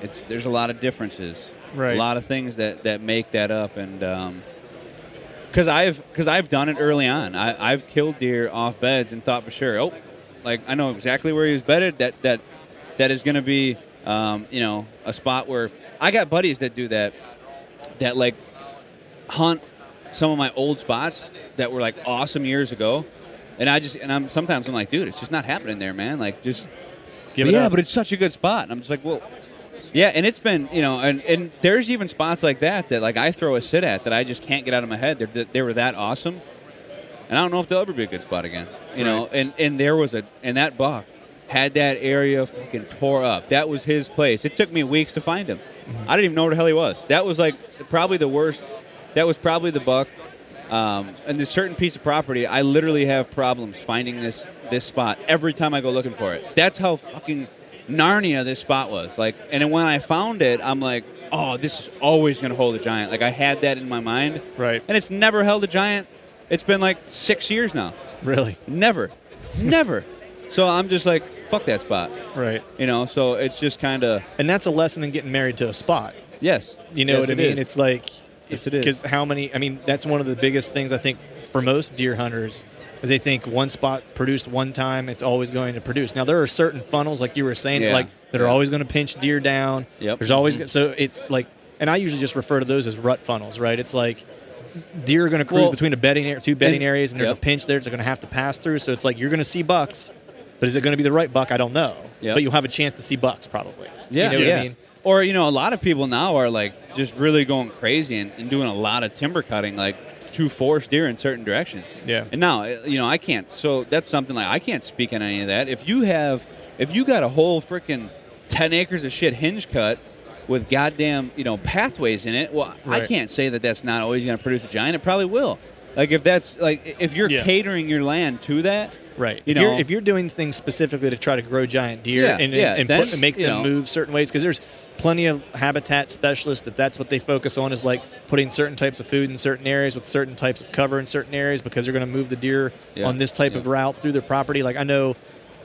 S4: it's there's a lot of differences,
S2: Right.
S4: A lot of things that, that make that up, and because I've because I've done it early on. I, I've killed deer off beds and thought for sure, oh, like I know exactly where he was bedded. That that that is going to be um, you know a spot where I got buddies that do that that like hunt some of my old spots that were like awesome years ago. And I just and I'm sometimes I'm like, dude, it's just not happening there, man. Like just
S2: Give it
S4: yeah,
S2: up.
S4: but it's such a good spot. And I'm just like, well, yeah, and it's been you know, and, and there's even spots like that that like I throw a sit at that I just can't get out of my head. They're, they were that awesome, and I don't know if they'll ever be a good spot again. You know, and and there was a and that buck had that area fucking tore up. That was his place. It took me weeks to find him. I didn't even know where the hell he was. That was like probably the worst. That was probably the buck. Um, and this certain piece of property, I literally have problems finding this this spot every time I go looking for it. That's how fucking Narnia this spot was. Like, and then when I found it, I'm like, oh, this is always going to hold a giant. Like I had that in my mind,
S2: Right.
S4: And it's never held a giant. It's been like six years now.
S2: Really?
S4: Never, never. So I'm just like, fuck that spot,
S2: Right.
S4: you know. So it's just kind of
S2: And that's a lesson in getting married to a spot.
S4: yes.
S2: You know
S4: Yes,
S2: what I mean?
S4: is.
S2: It's like
S4: Yes, it is.
S2: because how many? I mean, that's one of the biggest things I think for most deer hunters is they think one spot produced one time, it's always going to produce. Now there are certain funnels, like you were saying,
S4: Yeah.
S2: like that are
S4: Yeah.
S2: always going to pinch deer down.
S4: Yep.
S2: There's always mm-hmm. so it's like, and I usually just refer to those as rut funnels, right? It's like deer are going to cruise
S4: Well,
S2: between a bedding two bedding
S4: and-
S2: areas, and there's
S4: yep.
S2: a pinch there. They're going to have to pass through. So it's like you're going to see bucks, but is it going to be the right buck? I don't know.
S4: Yep.
S2: But you'll have a chance to see bucks probably.
S4: Yeah,
S2: you know
S4: yeah.
S2: what I mean?
S4: Or you know, a lot of people now are like just really going crazy and, and doing a lot of timber cutting, like to force deer in certain directions.
S2: Yeah.
S4: And now, uh, you know, I can't. So that's something like I can't speak on any of that. If you have, if you got a whole freaking ten acres of shit hinge cut with goddamn you know pathways in it, well, I can't say that that's not always going to produce a giant. It probably will. Like if that's like if you're
S3: Yeah.
S4: catering your land to that,
S2: Right.
S4: You
S2: if, you're,
S4: know-
S2: if you're doing things specifically to try to grow giant deer
S4: Yeah,
S2: and,
S4: yeah,
S2: and, and make them
S4: know.
S2: move certain ways, because there's plenty of habitat specialists that that's what they focus on is like putting certain types of food in certain areas with certain types of cover in certain areas because they're going to move the deer on this type of route through their property. Like I know,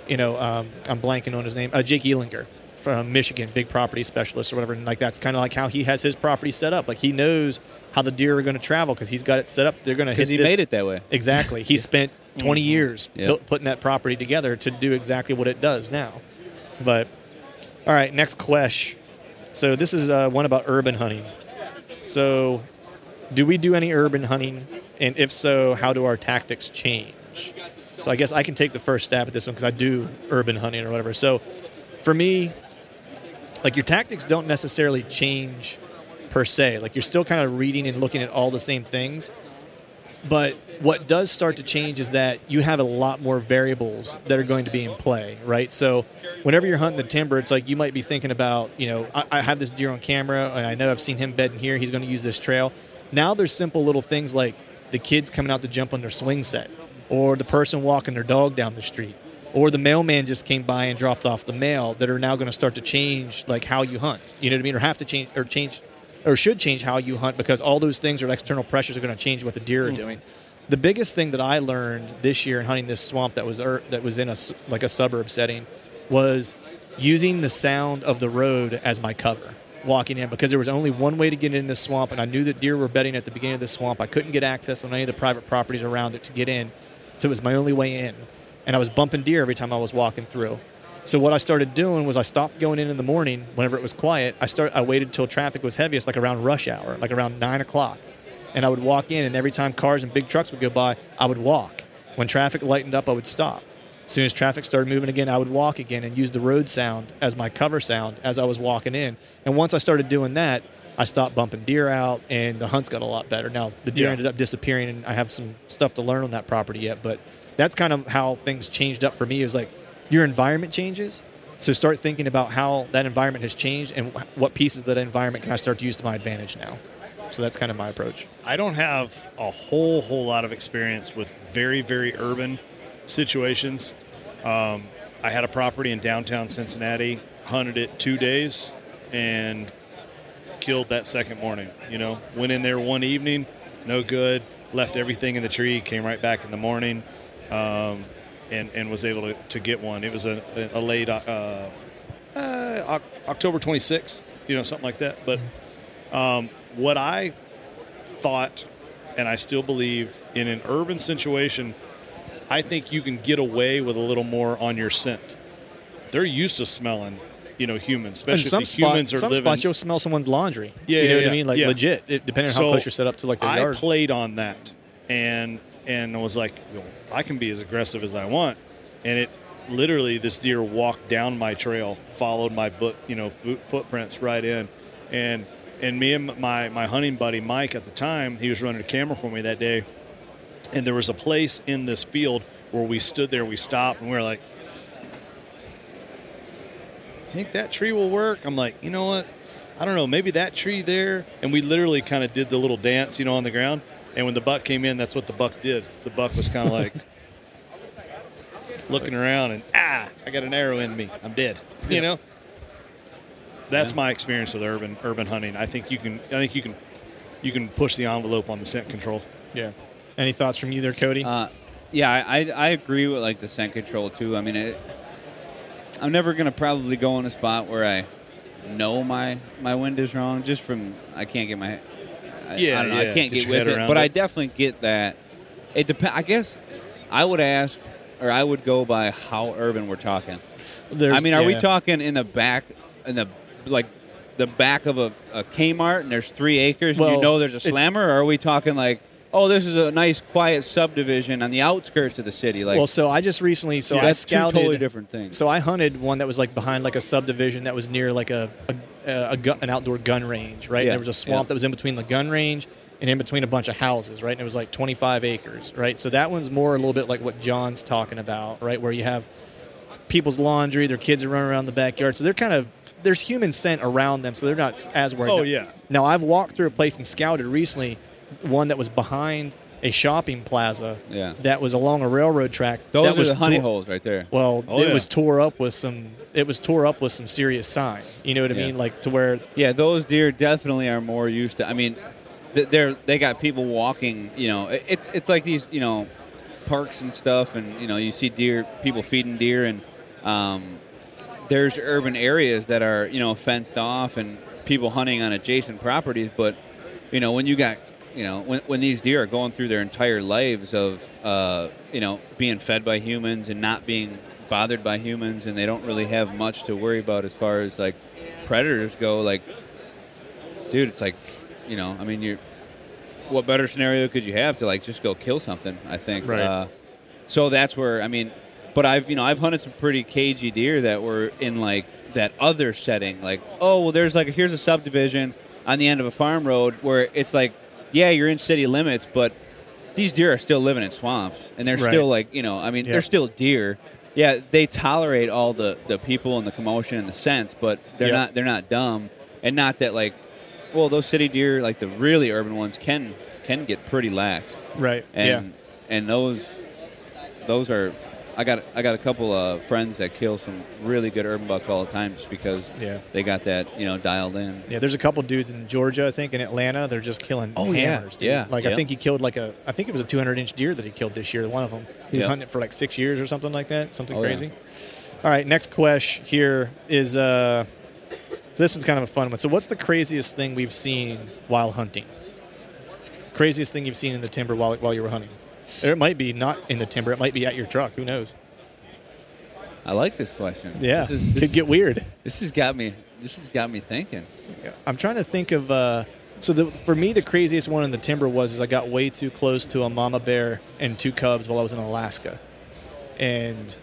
S2: you know, um, I'm blanking on his name, uh, Jake Elinger from Michigan, big property specialist or whatever. And like that's kind of like how he has his property set up. Like he knows how the deer are going to travel because he's got it set up. They're going to hit
S4: he
S2: this-
S4: made it that way.
S2: Exactly. He spent 20 years
S4: Yeah.
S2: built- putting that property together to do exactly what it does now. But, all right, next question. So, this is uh, one about urban hunting. So, do we do any urban hunting? And if so, how do our tactics change? So, I guess I can take the first stab at this one because I do urban hunting or whatever. So, for me, like your tactics don't necessarily change per se. Like you're still kind of reading and looking at all the same things. But what does start to change is that you have a lot more variables that are going to be in play, right? So whenever you're hunting the timber, it's like you might be thinking about, you know, I, I have this deer on camera and I know I've seen him bedding here. He's going to use this trail. Now there's simple little things like the kids coming out to jump on their swing set, or the person walking their dog down the street, or the mailman just came by and dropped off the mail that are now going to start to change like how you hunt. You know what I mean? Or have to change or change or should change how you hunt because all those things or external pressures are going to change what the deer are mm. doing. The biggest thing that I learned this year in hunting this swamp that was ur- that was in a like a suburb setting was using the sound of the road as my cover walking in because there was only one way to get in this swamp and I knew that deer were bedding at the beginning of the swamp. I couldn't get access on any of the private properties around it to get in. So it was my only way in. And I was bumping deer every time I was walking through. So what I started doing was I stopped going in in the morning whenever it was quiet. I start I waited till traffic was heaviest, like around rush hour, like around nine o'clock, and I would walk in. And every time cars and big trucks would go by, I would walk. When traffic lightened up, I would stop. As soon as traffic started moving again, I would walk again and use the road sound as my cover sound as I was walking in. And once I started doing that, I stopped bumping deer out, and the hunts got a lot better. Now the deer
S3: Yeah.
S2: ended up disappearing, and I have some stuff to learn on that property yet. But that's kind of how things changed up for me. Is like your environment changes, so start thinking about how that environment has changed and what pieces of that environment can I start to use to my advantage now. So that's kind of my approach.
S3: I don't have a whole whole lot of experience with very very urban situations. Um, I had a property in downtown Cincinnati, hunted it two days, and killed that second morning. You know, went in there one evening, no good. Left everything in the tree. Came right back in the morning, um, and and was able to, to get one. It was a, a late uh, uh, October 26th, you know, something like that. But um, what I thought, and I still believe, in an urban situation, I think you can get away with a little more on your scent. They're used to smelling, you know, humans, especially
S2: some
S3: if the humans
S2: spots,
S3: are
S2: some
S3: living.
S2: spots you'll smell someone's laundry.
S3: Yeah,
S2: you know
S3: yeah,
S2: what
S3: yeah,
S2: I mean. Like
S3: yeah.
S2: legit, it, depending on how close you're set up to like the
S3: I
S2: yard.
S3: played on that, and and was like, I can be as aggressive as I want, and it literally this deer walked down my trail, followed my boot, you know, foot, footprints right in, and and me and my my hunting buddy Mike at the time, he was running a camera for me that day, and there was a place in this field where we stood there, we stopped, and we were like. I think that tree will work? I'm like, you know what? I don't know, maybe that tree there. And we literally kind of did the little dance, you know, on the ground. And when the buck came in, that's what the buck did. The buck was kind of like looking around and ah, I got an arrow in me. I'm dead. You know. That's my experience with urban urban hunting. I think you can. I think you can. You can push the envelope on the scent control.
S2: yeah. Any thoughts from you there, Cody?
S4: Uh, yeah, I, I I agree with like the scent control too. I mean, it, I'm never gonna probably go in a spot where I know my my wind is wrong just from I can't get my I,
S3: Yeah,
S4: I don't know I can't
S3: get
S4: get with it, but I definitely get that. It depends. I guess I would ask or I would go by how urban we're talking.
S2: There's-
S4: I mean, are we talking in the back in the like the back of a, a Kmart and there's three acres and you know there's a slammer, or are we talking like? Oh, this is a nice, quiet subdivision on the outskirts of the city. Like,
S2: well, so I just recently, so I
S4: that's two
S2: scouted.
S4: totally different things.
S2: So I hunted one that was like behind like a subdivision that was near like a, a, a gun, an outdoor gun range, right?
S4: Yeah,
S2: There was a swamp
S4: yeah.
S2: that was in between the gun range and in between a bunch of houses, right? And it was like 25 acres, right? So that one's more a little bit like what John's talking about, right? Where you have people's laundry, their kids are running around the backyard, so they're kind of there's human scent around them, so they're not as worried.
S3: Oh,
S2: Now-
S3: yeah.
S2: Now I've walked through a place and scouted recently, one that was behind a shopping plaza.
S4: Yeah.
S2: That was along a railroad track.
S4: those
S2: that was
S4: the honey
S2: tor-
S4: holes right there.
S2: well,
S3: Oh,
S2: it
S3: yeah.
S2: was tore up with some. It was tore up with some serious sign. You know what I
S4: Yeah.
S2: mean? Like to where
S4: Yeah, those deer definitely are more used to. I mean, they're they got people walking. You know, it's it's like these you know parks and stuff, and you know you see deer, people feeding deer, and um, there's urban areas that are you know fenced off and people hunting on adjacent properties. But you know when you got you know when, when these deer are going through their entire lives of uh, you know being fed by humans and not being bothered by humans, and they don't really have much to worry about as far as like predators go. Like, dude, it's like you know, I mean, you're what better scenario could you have to like just go kill something? I think.
S2: Right.
S4: Uh, so that's where I mean, but I've you know I've hunted some pretty cagey deer that were in like that other setting. Like, oh well, there's like here's a subdivision on the end of a farm road where it's like, yeah, you're in city limits, but these deer are still living in swamps and they're
S2: Right.
S4: still like you know I mean
S2: Yeah.
S4: they're still deer. Yeah, they tolerate all the, the people and the commotion and the sense, but they're
S2: Yeah.
S4: not they're not dumb and not that like well those city deer like the really urban ones can can get pretty lax
S2: right.
S4: and and those those are I got I got a couple of friends that kill some really good urban bucks all the time just because
S2: Yeah.
S4: they got that you know dialed in.
S2: Yeah, there's a couple dudes in Georgia, I think, in Atlanta. They're just killing
S4: Oh, yeah.
S2: hammers. dude.
S4: Yeah,
S2: Like I think he killed like a, I think it was a 200 inch deer that he killed this year. One of them. He was
S4: Yeah.
S2: hunting it for like six years or something like that. Something
S4: Oh, yeah.
S2: crazy. All right, next question here is, uh, this one's kind of a fun one. So, what's the craziest thing we've seen while hunting? Craziest thing you've seen in the timber while while you were hunting? Or it might be not in the timber. It might be at your truck. Who knows?
S4: I like this question.
S2: Yeah,
S4: this is this,
S2: could get weird.
S4: this has got me this has got me thinking.
S2: I'm trying to think of. Uh, so the, for me, the craziest one in the timber was is I got way too close to a mama bear and two cubs while I was in Alaska, and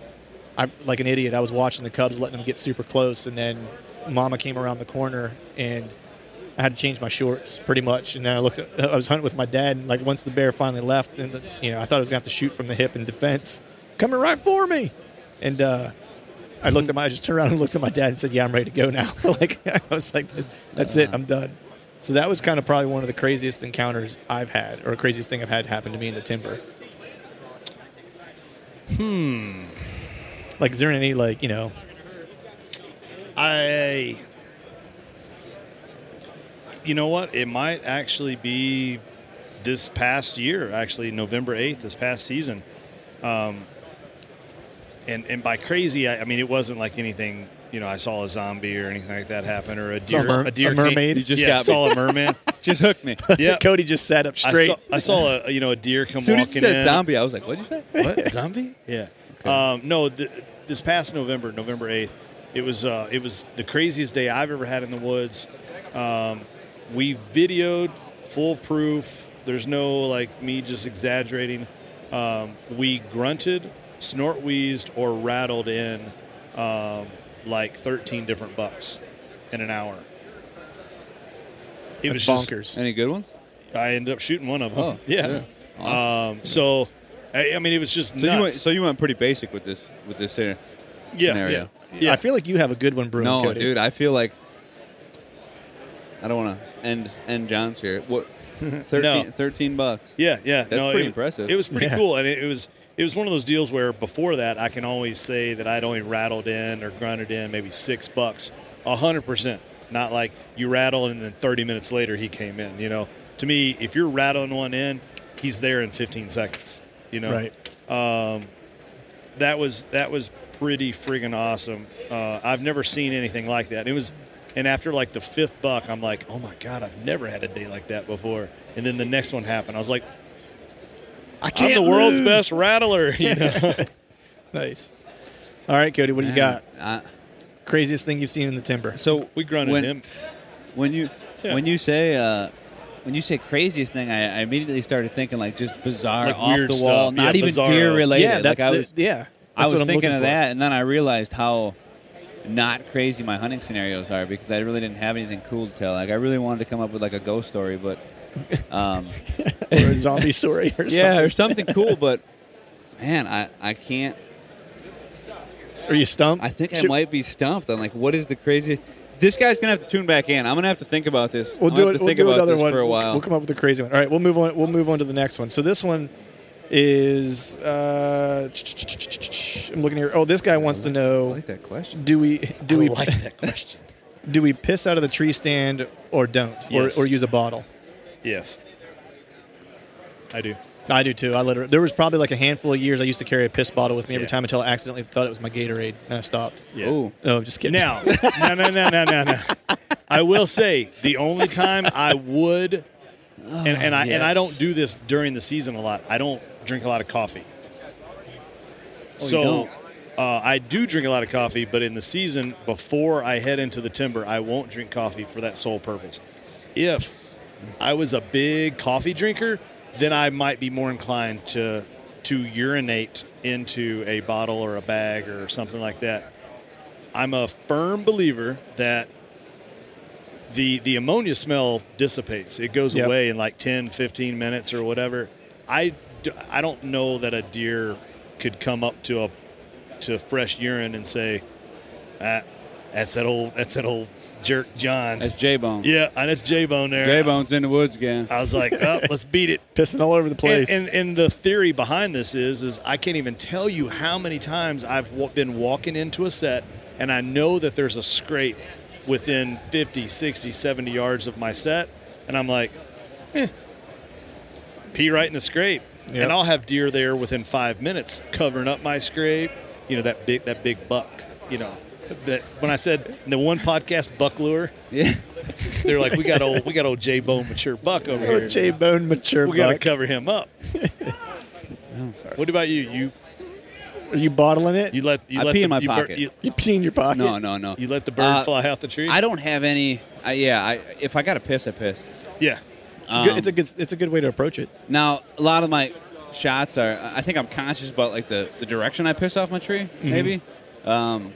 S2: I like an idiot. I was watching the cubs, letting them get super close, and then mama came around the corner and. I had to change my shorts pretty much, and then I looked. At, I was hunting with my dad, and like once the bear finally left, and you know I thought I was gonna have to shoot from the hip in defense, coming right for me, and uh, I looked at my, I just turned around and looked at my dad and said, "Yeah, I'm ready to go now." like I was like, "That's it, I'm done." So that was kind of probably one of the craziest encounters I've had, or craziest thing I've had happen to me in the timber. Hmm. Like, is there any like you know?
S3: I you know what? It might actually be this past year, actually November eighth, this past season. Um, and and by crazy, I, I mean it wasn't like anything. You know, I saw a zombie or anything like that happen, or a
S2: Saw a
S3: deer,
S2: mer-
S3: a deer
S2: a
S3: came-
S2: mermaid?
S4: You just
S3: yeah,
S4: got me.
S3: saw a merman.
S4: Just hooked me.
S3: yeah,
S2: Cody just sat up
S3: I
S2: straight.
S3: saw, I saw a you know a deer come
S4: As soon as you
S3: walking
S4: said
S3: in.
S4: zombie, I was like, "What'd you say?"
S3: What zombie? Yeah. Um, no, th- this past November, November eighth, it was uh, it was the craziest day I've ever had in the woods. Um, we videoed foolproof. There's no like me just exaggerating. Um, we grunted, snort wheezed, or rattled in um, like 13 different bucks in an hour. It
S2: That's
S3: was just-
S2: bonkers.
S4: Any good ones?
S3: I ended up shooting one of them.
S4: Oh,
S3: yeah. Um, so, I, I mean, it was just
S4: So
S3: nuts.
S4: you went. So you went pretty basic with this with this scenario.
S3: yeah, yeah, yeah.
S2: I feel like you have a good one brewing,
S4: No,
S2: Cody.
S4: dude, I feel like I don't want to end end John's here. What? 13,
S3: No.
S4: 13 bucks.
S3: Yeah, yeah.
S4: That's
S3: no,
S4: pretty
S3: it-
S4: impressive.
S3: It was pretty
S2: Yeah.
S3: cool, and it, it was it was one of those deals where before that I can always say that I'd only rattled in or grunted in maybe six bucks, a hundred percent. Not like you rattle and then 30 minutes later he came in. You know, to me, if you're rattling one in, he's there in 15 seconds. You know,
S2: Right.
S3: that was that was pretty friggin' awesome. Uh, I've never seen anything like that. It was, and after like the fifth buck, I'm like, oh my god, I've never had a day like that before. And then the next one happened. I was like,
S2: I
S3: I'm
S2: can't
S3: the world's
S2: lose.
S3: best rattler. You know,
S2: Nice. All right, Cody, what do you got?
S4: Uh,
S2: Craziest thing you've seen in the timber?
S4: so
S3: we grunted
S4: when,
S3: him.
S4: when you
S3: Yeah.
S4: when you say uh, when you say craziest thing, I, I immediately started thinking like just bizarre,
S3: Like
S4: off
S3: weird
S4: the wall,
S3: stuff.
S4: not
S3: Yeah,
S4: even
S3: bizarro.
S4: deer related.
S2: yeah, that's
S4: like I
S2: the-
S4: was
S2: yeah.
S4: I was
S2: what I'm
S4: thinking of
S2: for.
S4: that, and then I realized how not crazy my hunting scenarios are because I really didn't have anything cool to tell. Like I really wanted to come up with like a ghost story, but um,
S2: or a zombie story or
S4: yeah,
S2: something.
S4: or something cool. But man, I I can't.
S2: Are you stumped?
S4: I think I might be stumped on like what is the craziest. This guy's gonna have to tune back in. I'm gonna have to think about this.
S2: We'll
S4: I'm
S2: do it. We'll
S4: think
S2: do
S4: about
S2: another
S4: this
S2: one
S4: for a while.
S2: We'll come up with a crazy one. All right, we'll move on. We'll move on to the next one. So this one is. Uh, I'm looking here. Oh, this guy wants to
S4: I
S2: know:
S4: like that question.
S2: Do we do we like
S3: that question.
S2: do we piss out of the tree stand or don't,
S3: Yes.
S2: or, or use a bottle?
S3: Yes, I do.
S2: I do too. I literally there was probably like a handful of years I used to carry a piss bottle with me every
S3: Yeah.
S2: time until I accidentally thought it was my Gatorade and I stopped.
S3: Yeah.
S4: Ooh.
S2: No, just kidding.
S3: Now, no, no, no, no, no, no. I will say the only time I would, and, and I and I
S4: yes.
S3: don't do this during the season a lot. I don't drink a lot of coffee. so,
S4: don't?
S3: Uh, I do drink a lot of coffee, but in the season before I head into the timber, I won't drink coffee for that sole purpose. If I was a big coffee drinker, then I might be more inclined to to urinate into a bottle or a bag or something like that. I'm a firm believer that the the ammonia smell dissipates. It goes
S2: Yep.
S3: away in like 10, 15 minutes or whatever. I, I don't know that a deer could come up to a to fresh urine and say, ah, "That's that old that's that old jerk John."
S4: That's J Bone.
S3: yeah, and it's J Bone there.
S4: J Bone's in the woods again.
S3: I was like, oh, let's beat it.
S2: pissing all over the place.
S3: And, and, and the theory behind this is, is I can't even tell you how many times I've w- been walking into a set and I know that there's a scrape within 50, 60, 70 yards of my set. And I'm like, eh, pee right in the scrape.
S2: Yep.
S3: And I'll have deer there within five minutes covering up my scrape. You know, that big, that big buck, you know, that when I said the one podcast, buck lure,
S4: Yeah.
S3: they're like, we got old, we got old J Bone mature buck over
S2: Oh,
S3: here.
S2: J Bone mature
S3: We got to cover him up. what about you? You
S2: Are you bottling it?
S3: you
S2: You,
S3: let you
S4: I
S3: let
S4: pee
S3: the,
S4: in my
S3: you,
S4: pocket.
S3: you,
S2: pee in your pocket?
S4: No, no, no.
S3: you let the bird
S4: Uh,
S3: fly out the tree.
S4: I don't have any. I, yeah, I, if I got to piss, I piss.
S3: yeah,
S2: It's, a good,
S4: Um,
S2: it's a good. It's a good way to approach it.
S4: Now, a lot of my shots are. I think I'm conscious about like the, the direction I piss off my tree,
S3: Mm-hmm.
S4: maybe. Um,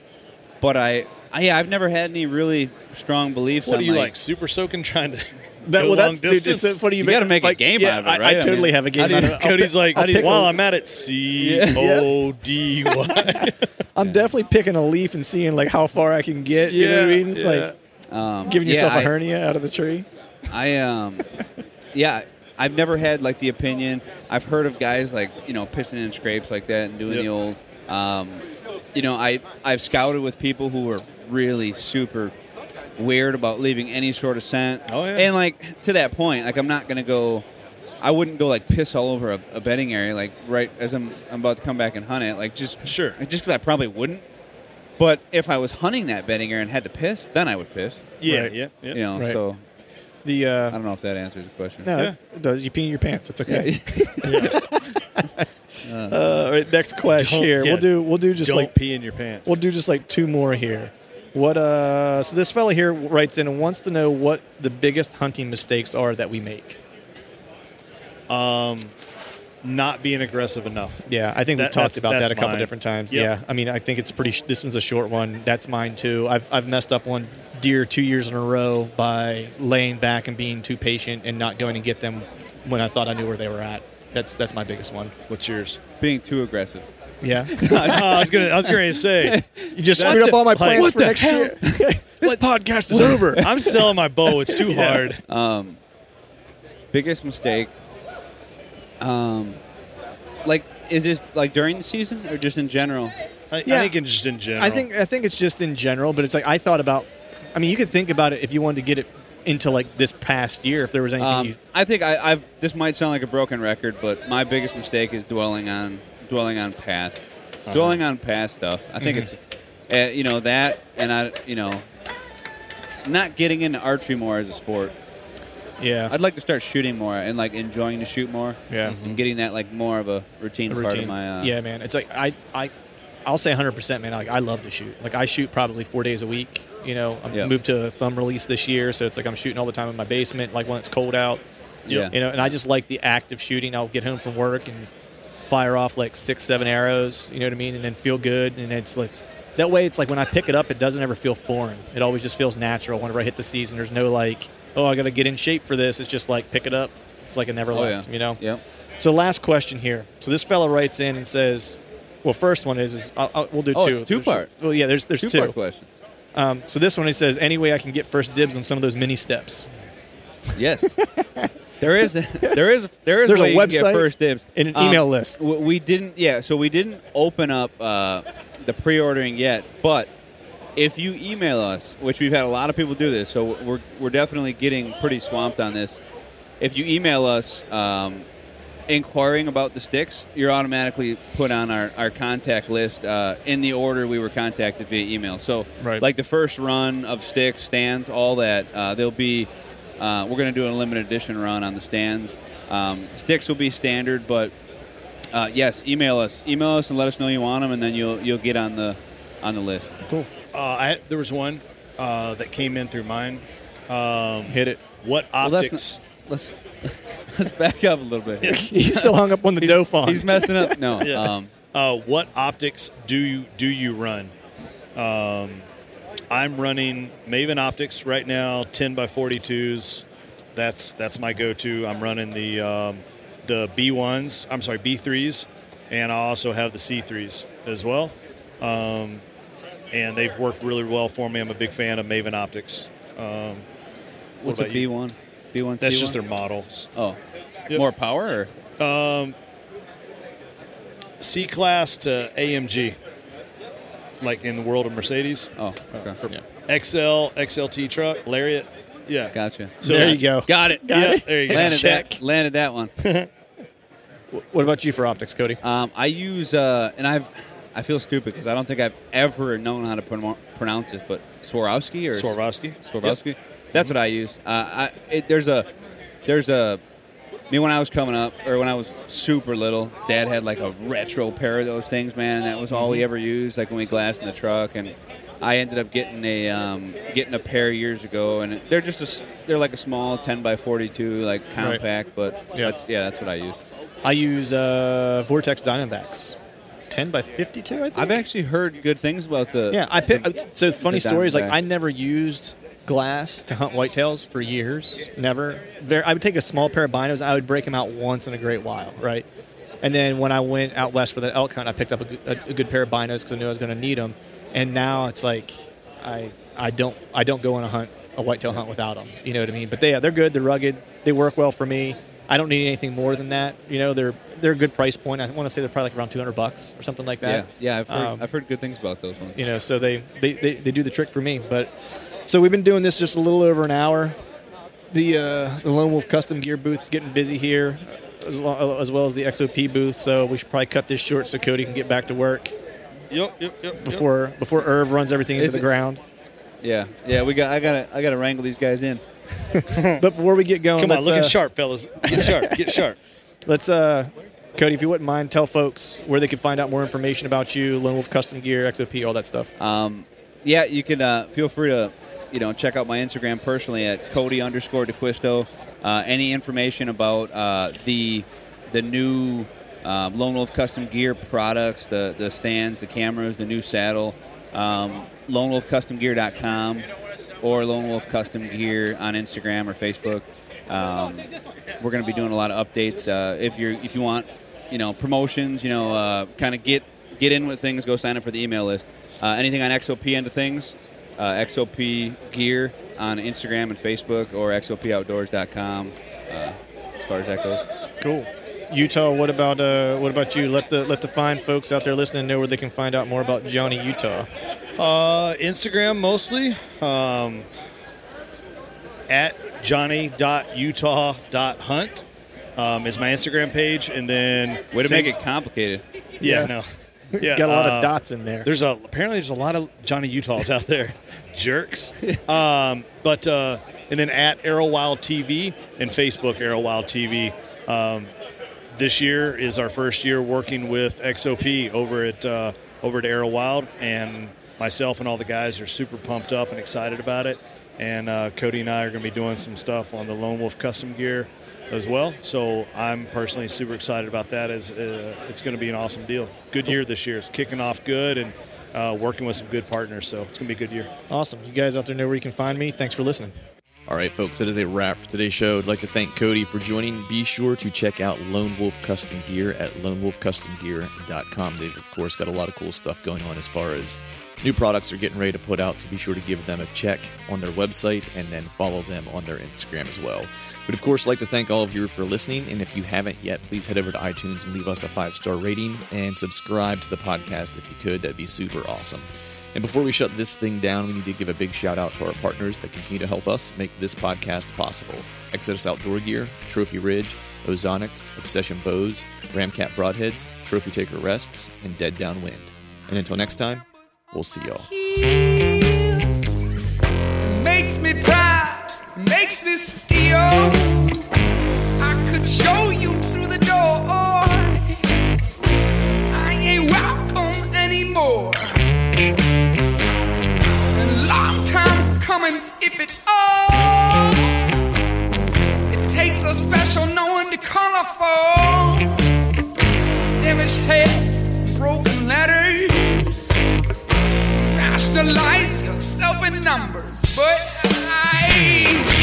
S4: but I, I, yeah, I've never had any really strong beliefs.
S3: what
S4: on,
S3: do you like? Super soaking, trying to
S2: That,
S3: go
S2: well,
S3: long
S2: that's dude,
S3: distance.
S2: it's a funny.
S4: You gotta make a game
S2: yeah,
S4: out of it,
S2: I,
S4: right?
S2: I
S4: I
S2: totally
S4: mean,
S2: have a game.
S3: How do you-
S2: out of it.
S3: Cody's
S2: pick-
S3: like,
S2: I'll pick
S3: while
S2: a-
S3: I'm at it, C O D Y.
S2: I'm definitely picking a leaf and seeing like how far I can get. you know what I
S3: Yeah,
S2: mean? It's
S3: yeah.
S2: like
S4: um,
S2: giving
S4: yeah,
S2: yourself a
S4: I-
S2: hernia out of the tree.
S4: I um, yeah, I've never had like the opinion. I've heard of guys like you know pissing in scrapes like that and doing
S3: Yep.
S4: the old. Um, you know, I I've scouted with people who were really super weird about leaving any sort of scent.
S3: Oh, yeah.
S4: And like to that point, like I'm not gonna go. I wouldn't go like piss all over a, a bedding area like right as I'm I'm about to come back and hunt it. Like just
S3: Sure.
S4: just because I probably wouldn't. But if I was hunting that bedding area and had to piss, then I would piss.
S3: Yeah,
S2: Right.
S3: yeah, yeah.
S4: You know,
S2: Right.
S4: so
S2: The uh, I
S4: don't know if that answers the question.
S2: no,
S3: Yeah.
S2: it does. You pee in your pants. It's okay. uh, all right, next question here.
S3: yeah.
S2: We'll do we'll do just
S3: Don't
S2: like
S3: pee in your pants.
S2: we'll do just like two more here. What uh? So this fella here writes in and wants to know what the biggest hunting mistakes are that we make.
S3: Not being aggressive enough.
S2: Yeah, I think we've talked about that
S3: that's
S2: a couple
S3: mine.
S2: different times.
S3: Yep.
S2: Yeah, I mean, I think it's pretty. Sh- this one's a short one. That's mine too. I've I've messed up one deer two years in a row by laying back and being too patient and not going and get them when I thought I knew where they were at. That's that's my biggest one.
S3: What's yours?
S4: Being too aggressive.
S2: Yeah,
S3: oh, I was gonna. I was gonna say.
S2: you just
S3: That's
S2: screwed up all my plans
S3: what
S2: for
S3: the
S2: next
S3: hell?
S2: year. this podcast is over.
S3: I'm selling my bow. It's too hard.
S4: Um, biggest mistake. Um, like is this like during the season or just in general?
S3: I,
S2: Yeah.
S3: I think in just in general.
S2: I think I think it's just in general, but it's like I thought about. I mean, you could think about it if you wanted to get it into like this past year. If there was anything,
S4: Um,
S2: you,
S4: I think I, I've. This might sound like a broken record, but my biggest mistake is dwelling on dwelling on past,
S3: Uh-huh.
S4: dwelling on past stuff. I think
S3: Mm-hmm.
S4: it's, uh, you know, that, and I, you know, not getting into archery more as a sport.
S2: Yeah,
S4: I'd like to start shooting more and like enjoying to shoot more.
S2: Yeah.
S4: and getting that like more of a routine,
S2: a
S4: part of my. Uh,
S2: yeah, man. It's like I, I, I'll say 100, percent man. Like I love to shoot. Like I shoot probably four days a week. You know, I'm
S4: Yeah.
S2: moved to a thumb release this year, so it's like I'm shooting all the time in my basement. Like when it's cold out.
S4: Yeah.
S2: You know, and I just like the act of shooting. I'll get home from work and fire off like six, seven arrows. You know what I mean? And then feel good. And it's like that way. It's like when I pick it up, it doesn't ever feel foreign. It always just feels natural. Whenever I hit the season, there's no like, oh, I got to get in shape for this. It's just like pick it up. It's like it never
S4: Oh,
S2: left.
S4: yeah.
S2: You know.
S4: Yep.
S2: So last question here. So this fellow writes in and says, well, first one is, is I'll, I'll, we'll do
S4: Oh,
S2: two.
S4: it's two-part.
S2: Well, yeah, there's there's
S4: Two
S2: two.
S4: part question.
S2: Um, so this one he says, any way I can get first dibs on some of those mini steps.
S4: Yes. there is there is there is
S2: There's a
S4: way you can get
S2: website
S4: first dibs
S2: and an email list.
S4: We didn't yeah, so we didn't open up uh, the pre-ordering yet, but if you email us, which we've had a lot of people do this, so we're we're definitely getting pretty swamped on this. If you email us um, inquiring about the sticks, you're automatically put on our, our contact list uh, in the order we were contacted via email. So,
S2: Right.
S4: like the first run of sticks, stands, all that, uh, there'll be. Uh, we're going to do a limited edition run on the stands. Um, sticks will be standard, but uh, yes, email us. Email us and let us know you want them, and then you'll you'll get on the on the list.
S2: Cool.
S3: Uh, I, there was one uh, that came in through mine. Um,
S2: Hit it.
S3: what
S4: Well, that's
S3: optics?
S4: not- let's let's back up a little bit. here.
S2: He's still hung up on the dough font.
S4: He's messing up. No.
S3: Yeah.
S4: Um,
S3: Uh, what optics do you do you run? Um, I'm running Maven optics right now, 10 by 42s. That's that's my go-to. I'm running the um, the B1s. I'm sorry, B3s, and I also have the C3s as well. Um, and they've worked really well for me. I'm a big fan of Maven optics. Um,
S4: what's a
S3: about you?
S4: B one? B one. C.
S3: That's just their models.
S4: Oh,
S3: Yep.
S4: more power or
S3: C class to AMG, like in the world of Mercedes.
S4: oh, okay.
S3: XL, XLT truck, Lariat. Yeah.
S4: Gotcha.
S3: So
S2: there you go.
S4: Got it.
S3: Got yeah, there you go.
S4: Landed
S3: Check.
S4: that. Landed that one.
S2: What about you for optics, Cody?
S4: Um, I use uh, and I've I feel stupid because I don't think I've ever known how to prono- pronounce this, but Swarovski or
S3: Swarovski.
S4: Swarovski. That's what I use. Uh, I, it, there's a there's a me when I was coming up or when I was super little. Dad had like a retro pair of those things, man, and that was all we ever used. Like when we glassed in the truck, and I ended up getting a um, getting a pair years ago, and they're just a, they're like a small 10 by 42 like compact, but
S2: Yeah.
S4: that's yeah, that's what I use.
S2: I use uh, Vortex Diamondbacks, 10 by 52, I think.
S4: I've actually heard good things about the
S2: Yeah, I picked. So funny is like I never used glass to hunt whitetails for years. Never. Very, I would take a small pair of binos. I would break them out once in a great while, right? And then when I went out west for the elk hunt, I picked up a, good- a, a good pair of binos because I knew I was going to need them. And now it's like I I don't I don't go on a hunt a whitetail hunt without them. You know what I mean? But they they're good. They're rugged. They work well for me. I don't need anything more than that. You know, they're they're a good price point. I want to say they're probably like around 200 bucks or something like that.
S4: yeah I've heard,
S2: Um,
S4: I've heard good things about those ones.
S2: you know so they, they, they, they do the trick for me but So we've been doing this just a little over an hour. The uh, the Lone Wolf Custom Gear booth's getting busy here, as, lo- as well as the XOP booth. So we should probably cut this short so Cody can get back to work
S3: Yep, yep, yep.
S2: before before Irv runs everything into
S4: Is
S2: the
S4: it-
S2: ground.
S4: Yeah, yeah. We got. I gotta. I gotta wrangle these guys in.
S2: But before we get going,
S3: Come on,
S2: let's,
S3: looking
S2: uh,
S3: sharp, fellas. Get sharp, get sharp.
S2: Let's, uh, Cody, if you wouldn't mind, tell folks where they can find out more information about you, Lone Wolf Custom Gear, XOP, all that stuff.
S4: Um, yeah, you can uh, feel free to, you know, check out my Instagram personally at Cody underscore DeQuisto. Uh, any information about uh, the the new um, Lone Wolf Custom Gear products, the the stands, the cameras, the new saddle, um, LoneWolfCustomGear.com or Lone Wolf Custom Gear on Instagram or Facebook. Um, we're going to be doing a lot of updates. Uh, if you're if you want, you know, promotions, you know, uh, kind of get get in with things. Go sign up for the email list. Uh, anything on XOP end of things, uh, XOP Gear on Instagram and Facebook or XOPOutdoors.com. Uh, as far as that goes.
S2: Cool. Utah, what about uh, what about you? Let the let the fine folks out there listening know where they can find out more about Johnny Utah.
S3: Uh, Instagram mostly. Um, at johnny.utah.hunt um, is my Instagram page. And then.
S4: Way to
S3: same-
S4: make it complicated.
S3: Yeah,
S2: Yeah.
S3: no. Yeah,
S2: Got a lot
S3: uh,
S2: of dots in there.
S3: There's a apparently there's a lot of Johnny Utahs out there, jerks. Um, but uh, and then at Arrow Wild TV and Facebook Arrow Wild TV. Um, this year is our first year working with XOP over at uh, over at Arrow Wild, and myself and all the guys are super pumped up and excited about it. And uh, Cody and I are going to be doing some stuff on the Lone Wolf custom gear as well. So I'm personally super excited about that. As uh, it's going to be an awesome deal. Good year this year. It's kicking off good and uh, working with some good partners. So it's going to be a good year.
S2: Awesome. You guys out there know where you can find me. Thanks for listening.
S1: All right, folks, that is a wrap for today's show. I'd like to thank Cody for joining. Be sure to check out Lone Wolf Custom Gear at lonewolfcustomgear.com. They've, of course, got a lot of cool stuff going on as far as new products they're getting ready to put out, so be sure to give them a check on their website and then follow them on their Instagram as well. But of course, I'd like to thank all of you for listening, and if you haven't yet, please head over to iTunes and leave us a five star rating and subscribe to the podcast if you could. That'd be super awesome. And before we shut this thing down, we need to give a big shout out to our partners that continue to help us make this podcast possible Exodus Outdoor Gear, Trophy Ridge, Ozonics, Obsession Bows, Ramcat Broadheads, Trophy Taker Rests, and Dead Downwind. And until next time, we'll see y'all.
S6: makes me proud, makes me steal. I could show you through the door. I ain't welcome anymore. Long time coming, if it all. It takes a special knowing to color for. Damaged heads, rationalize yourself in numbers, but I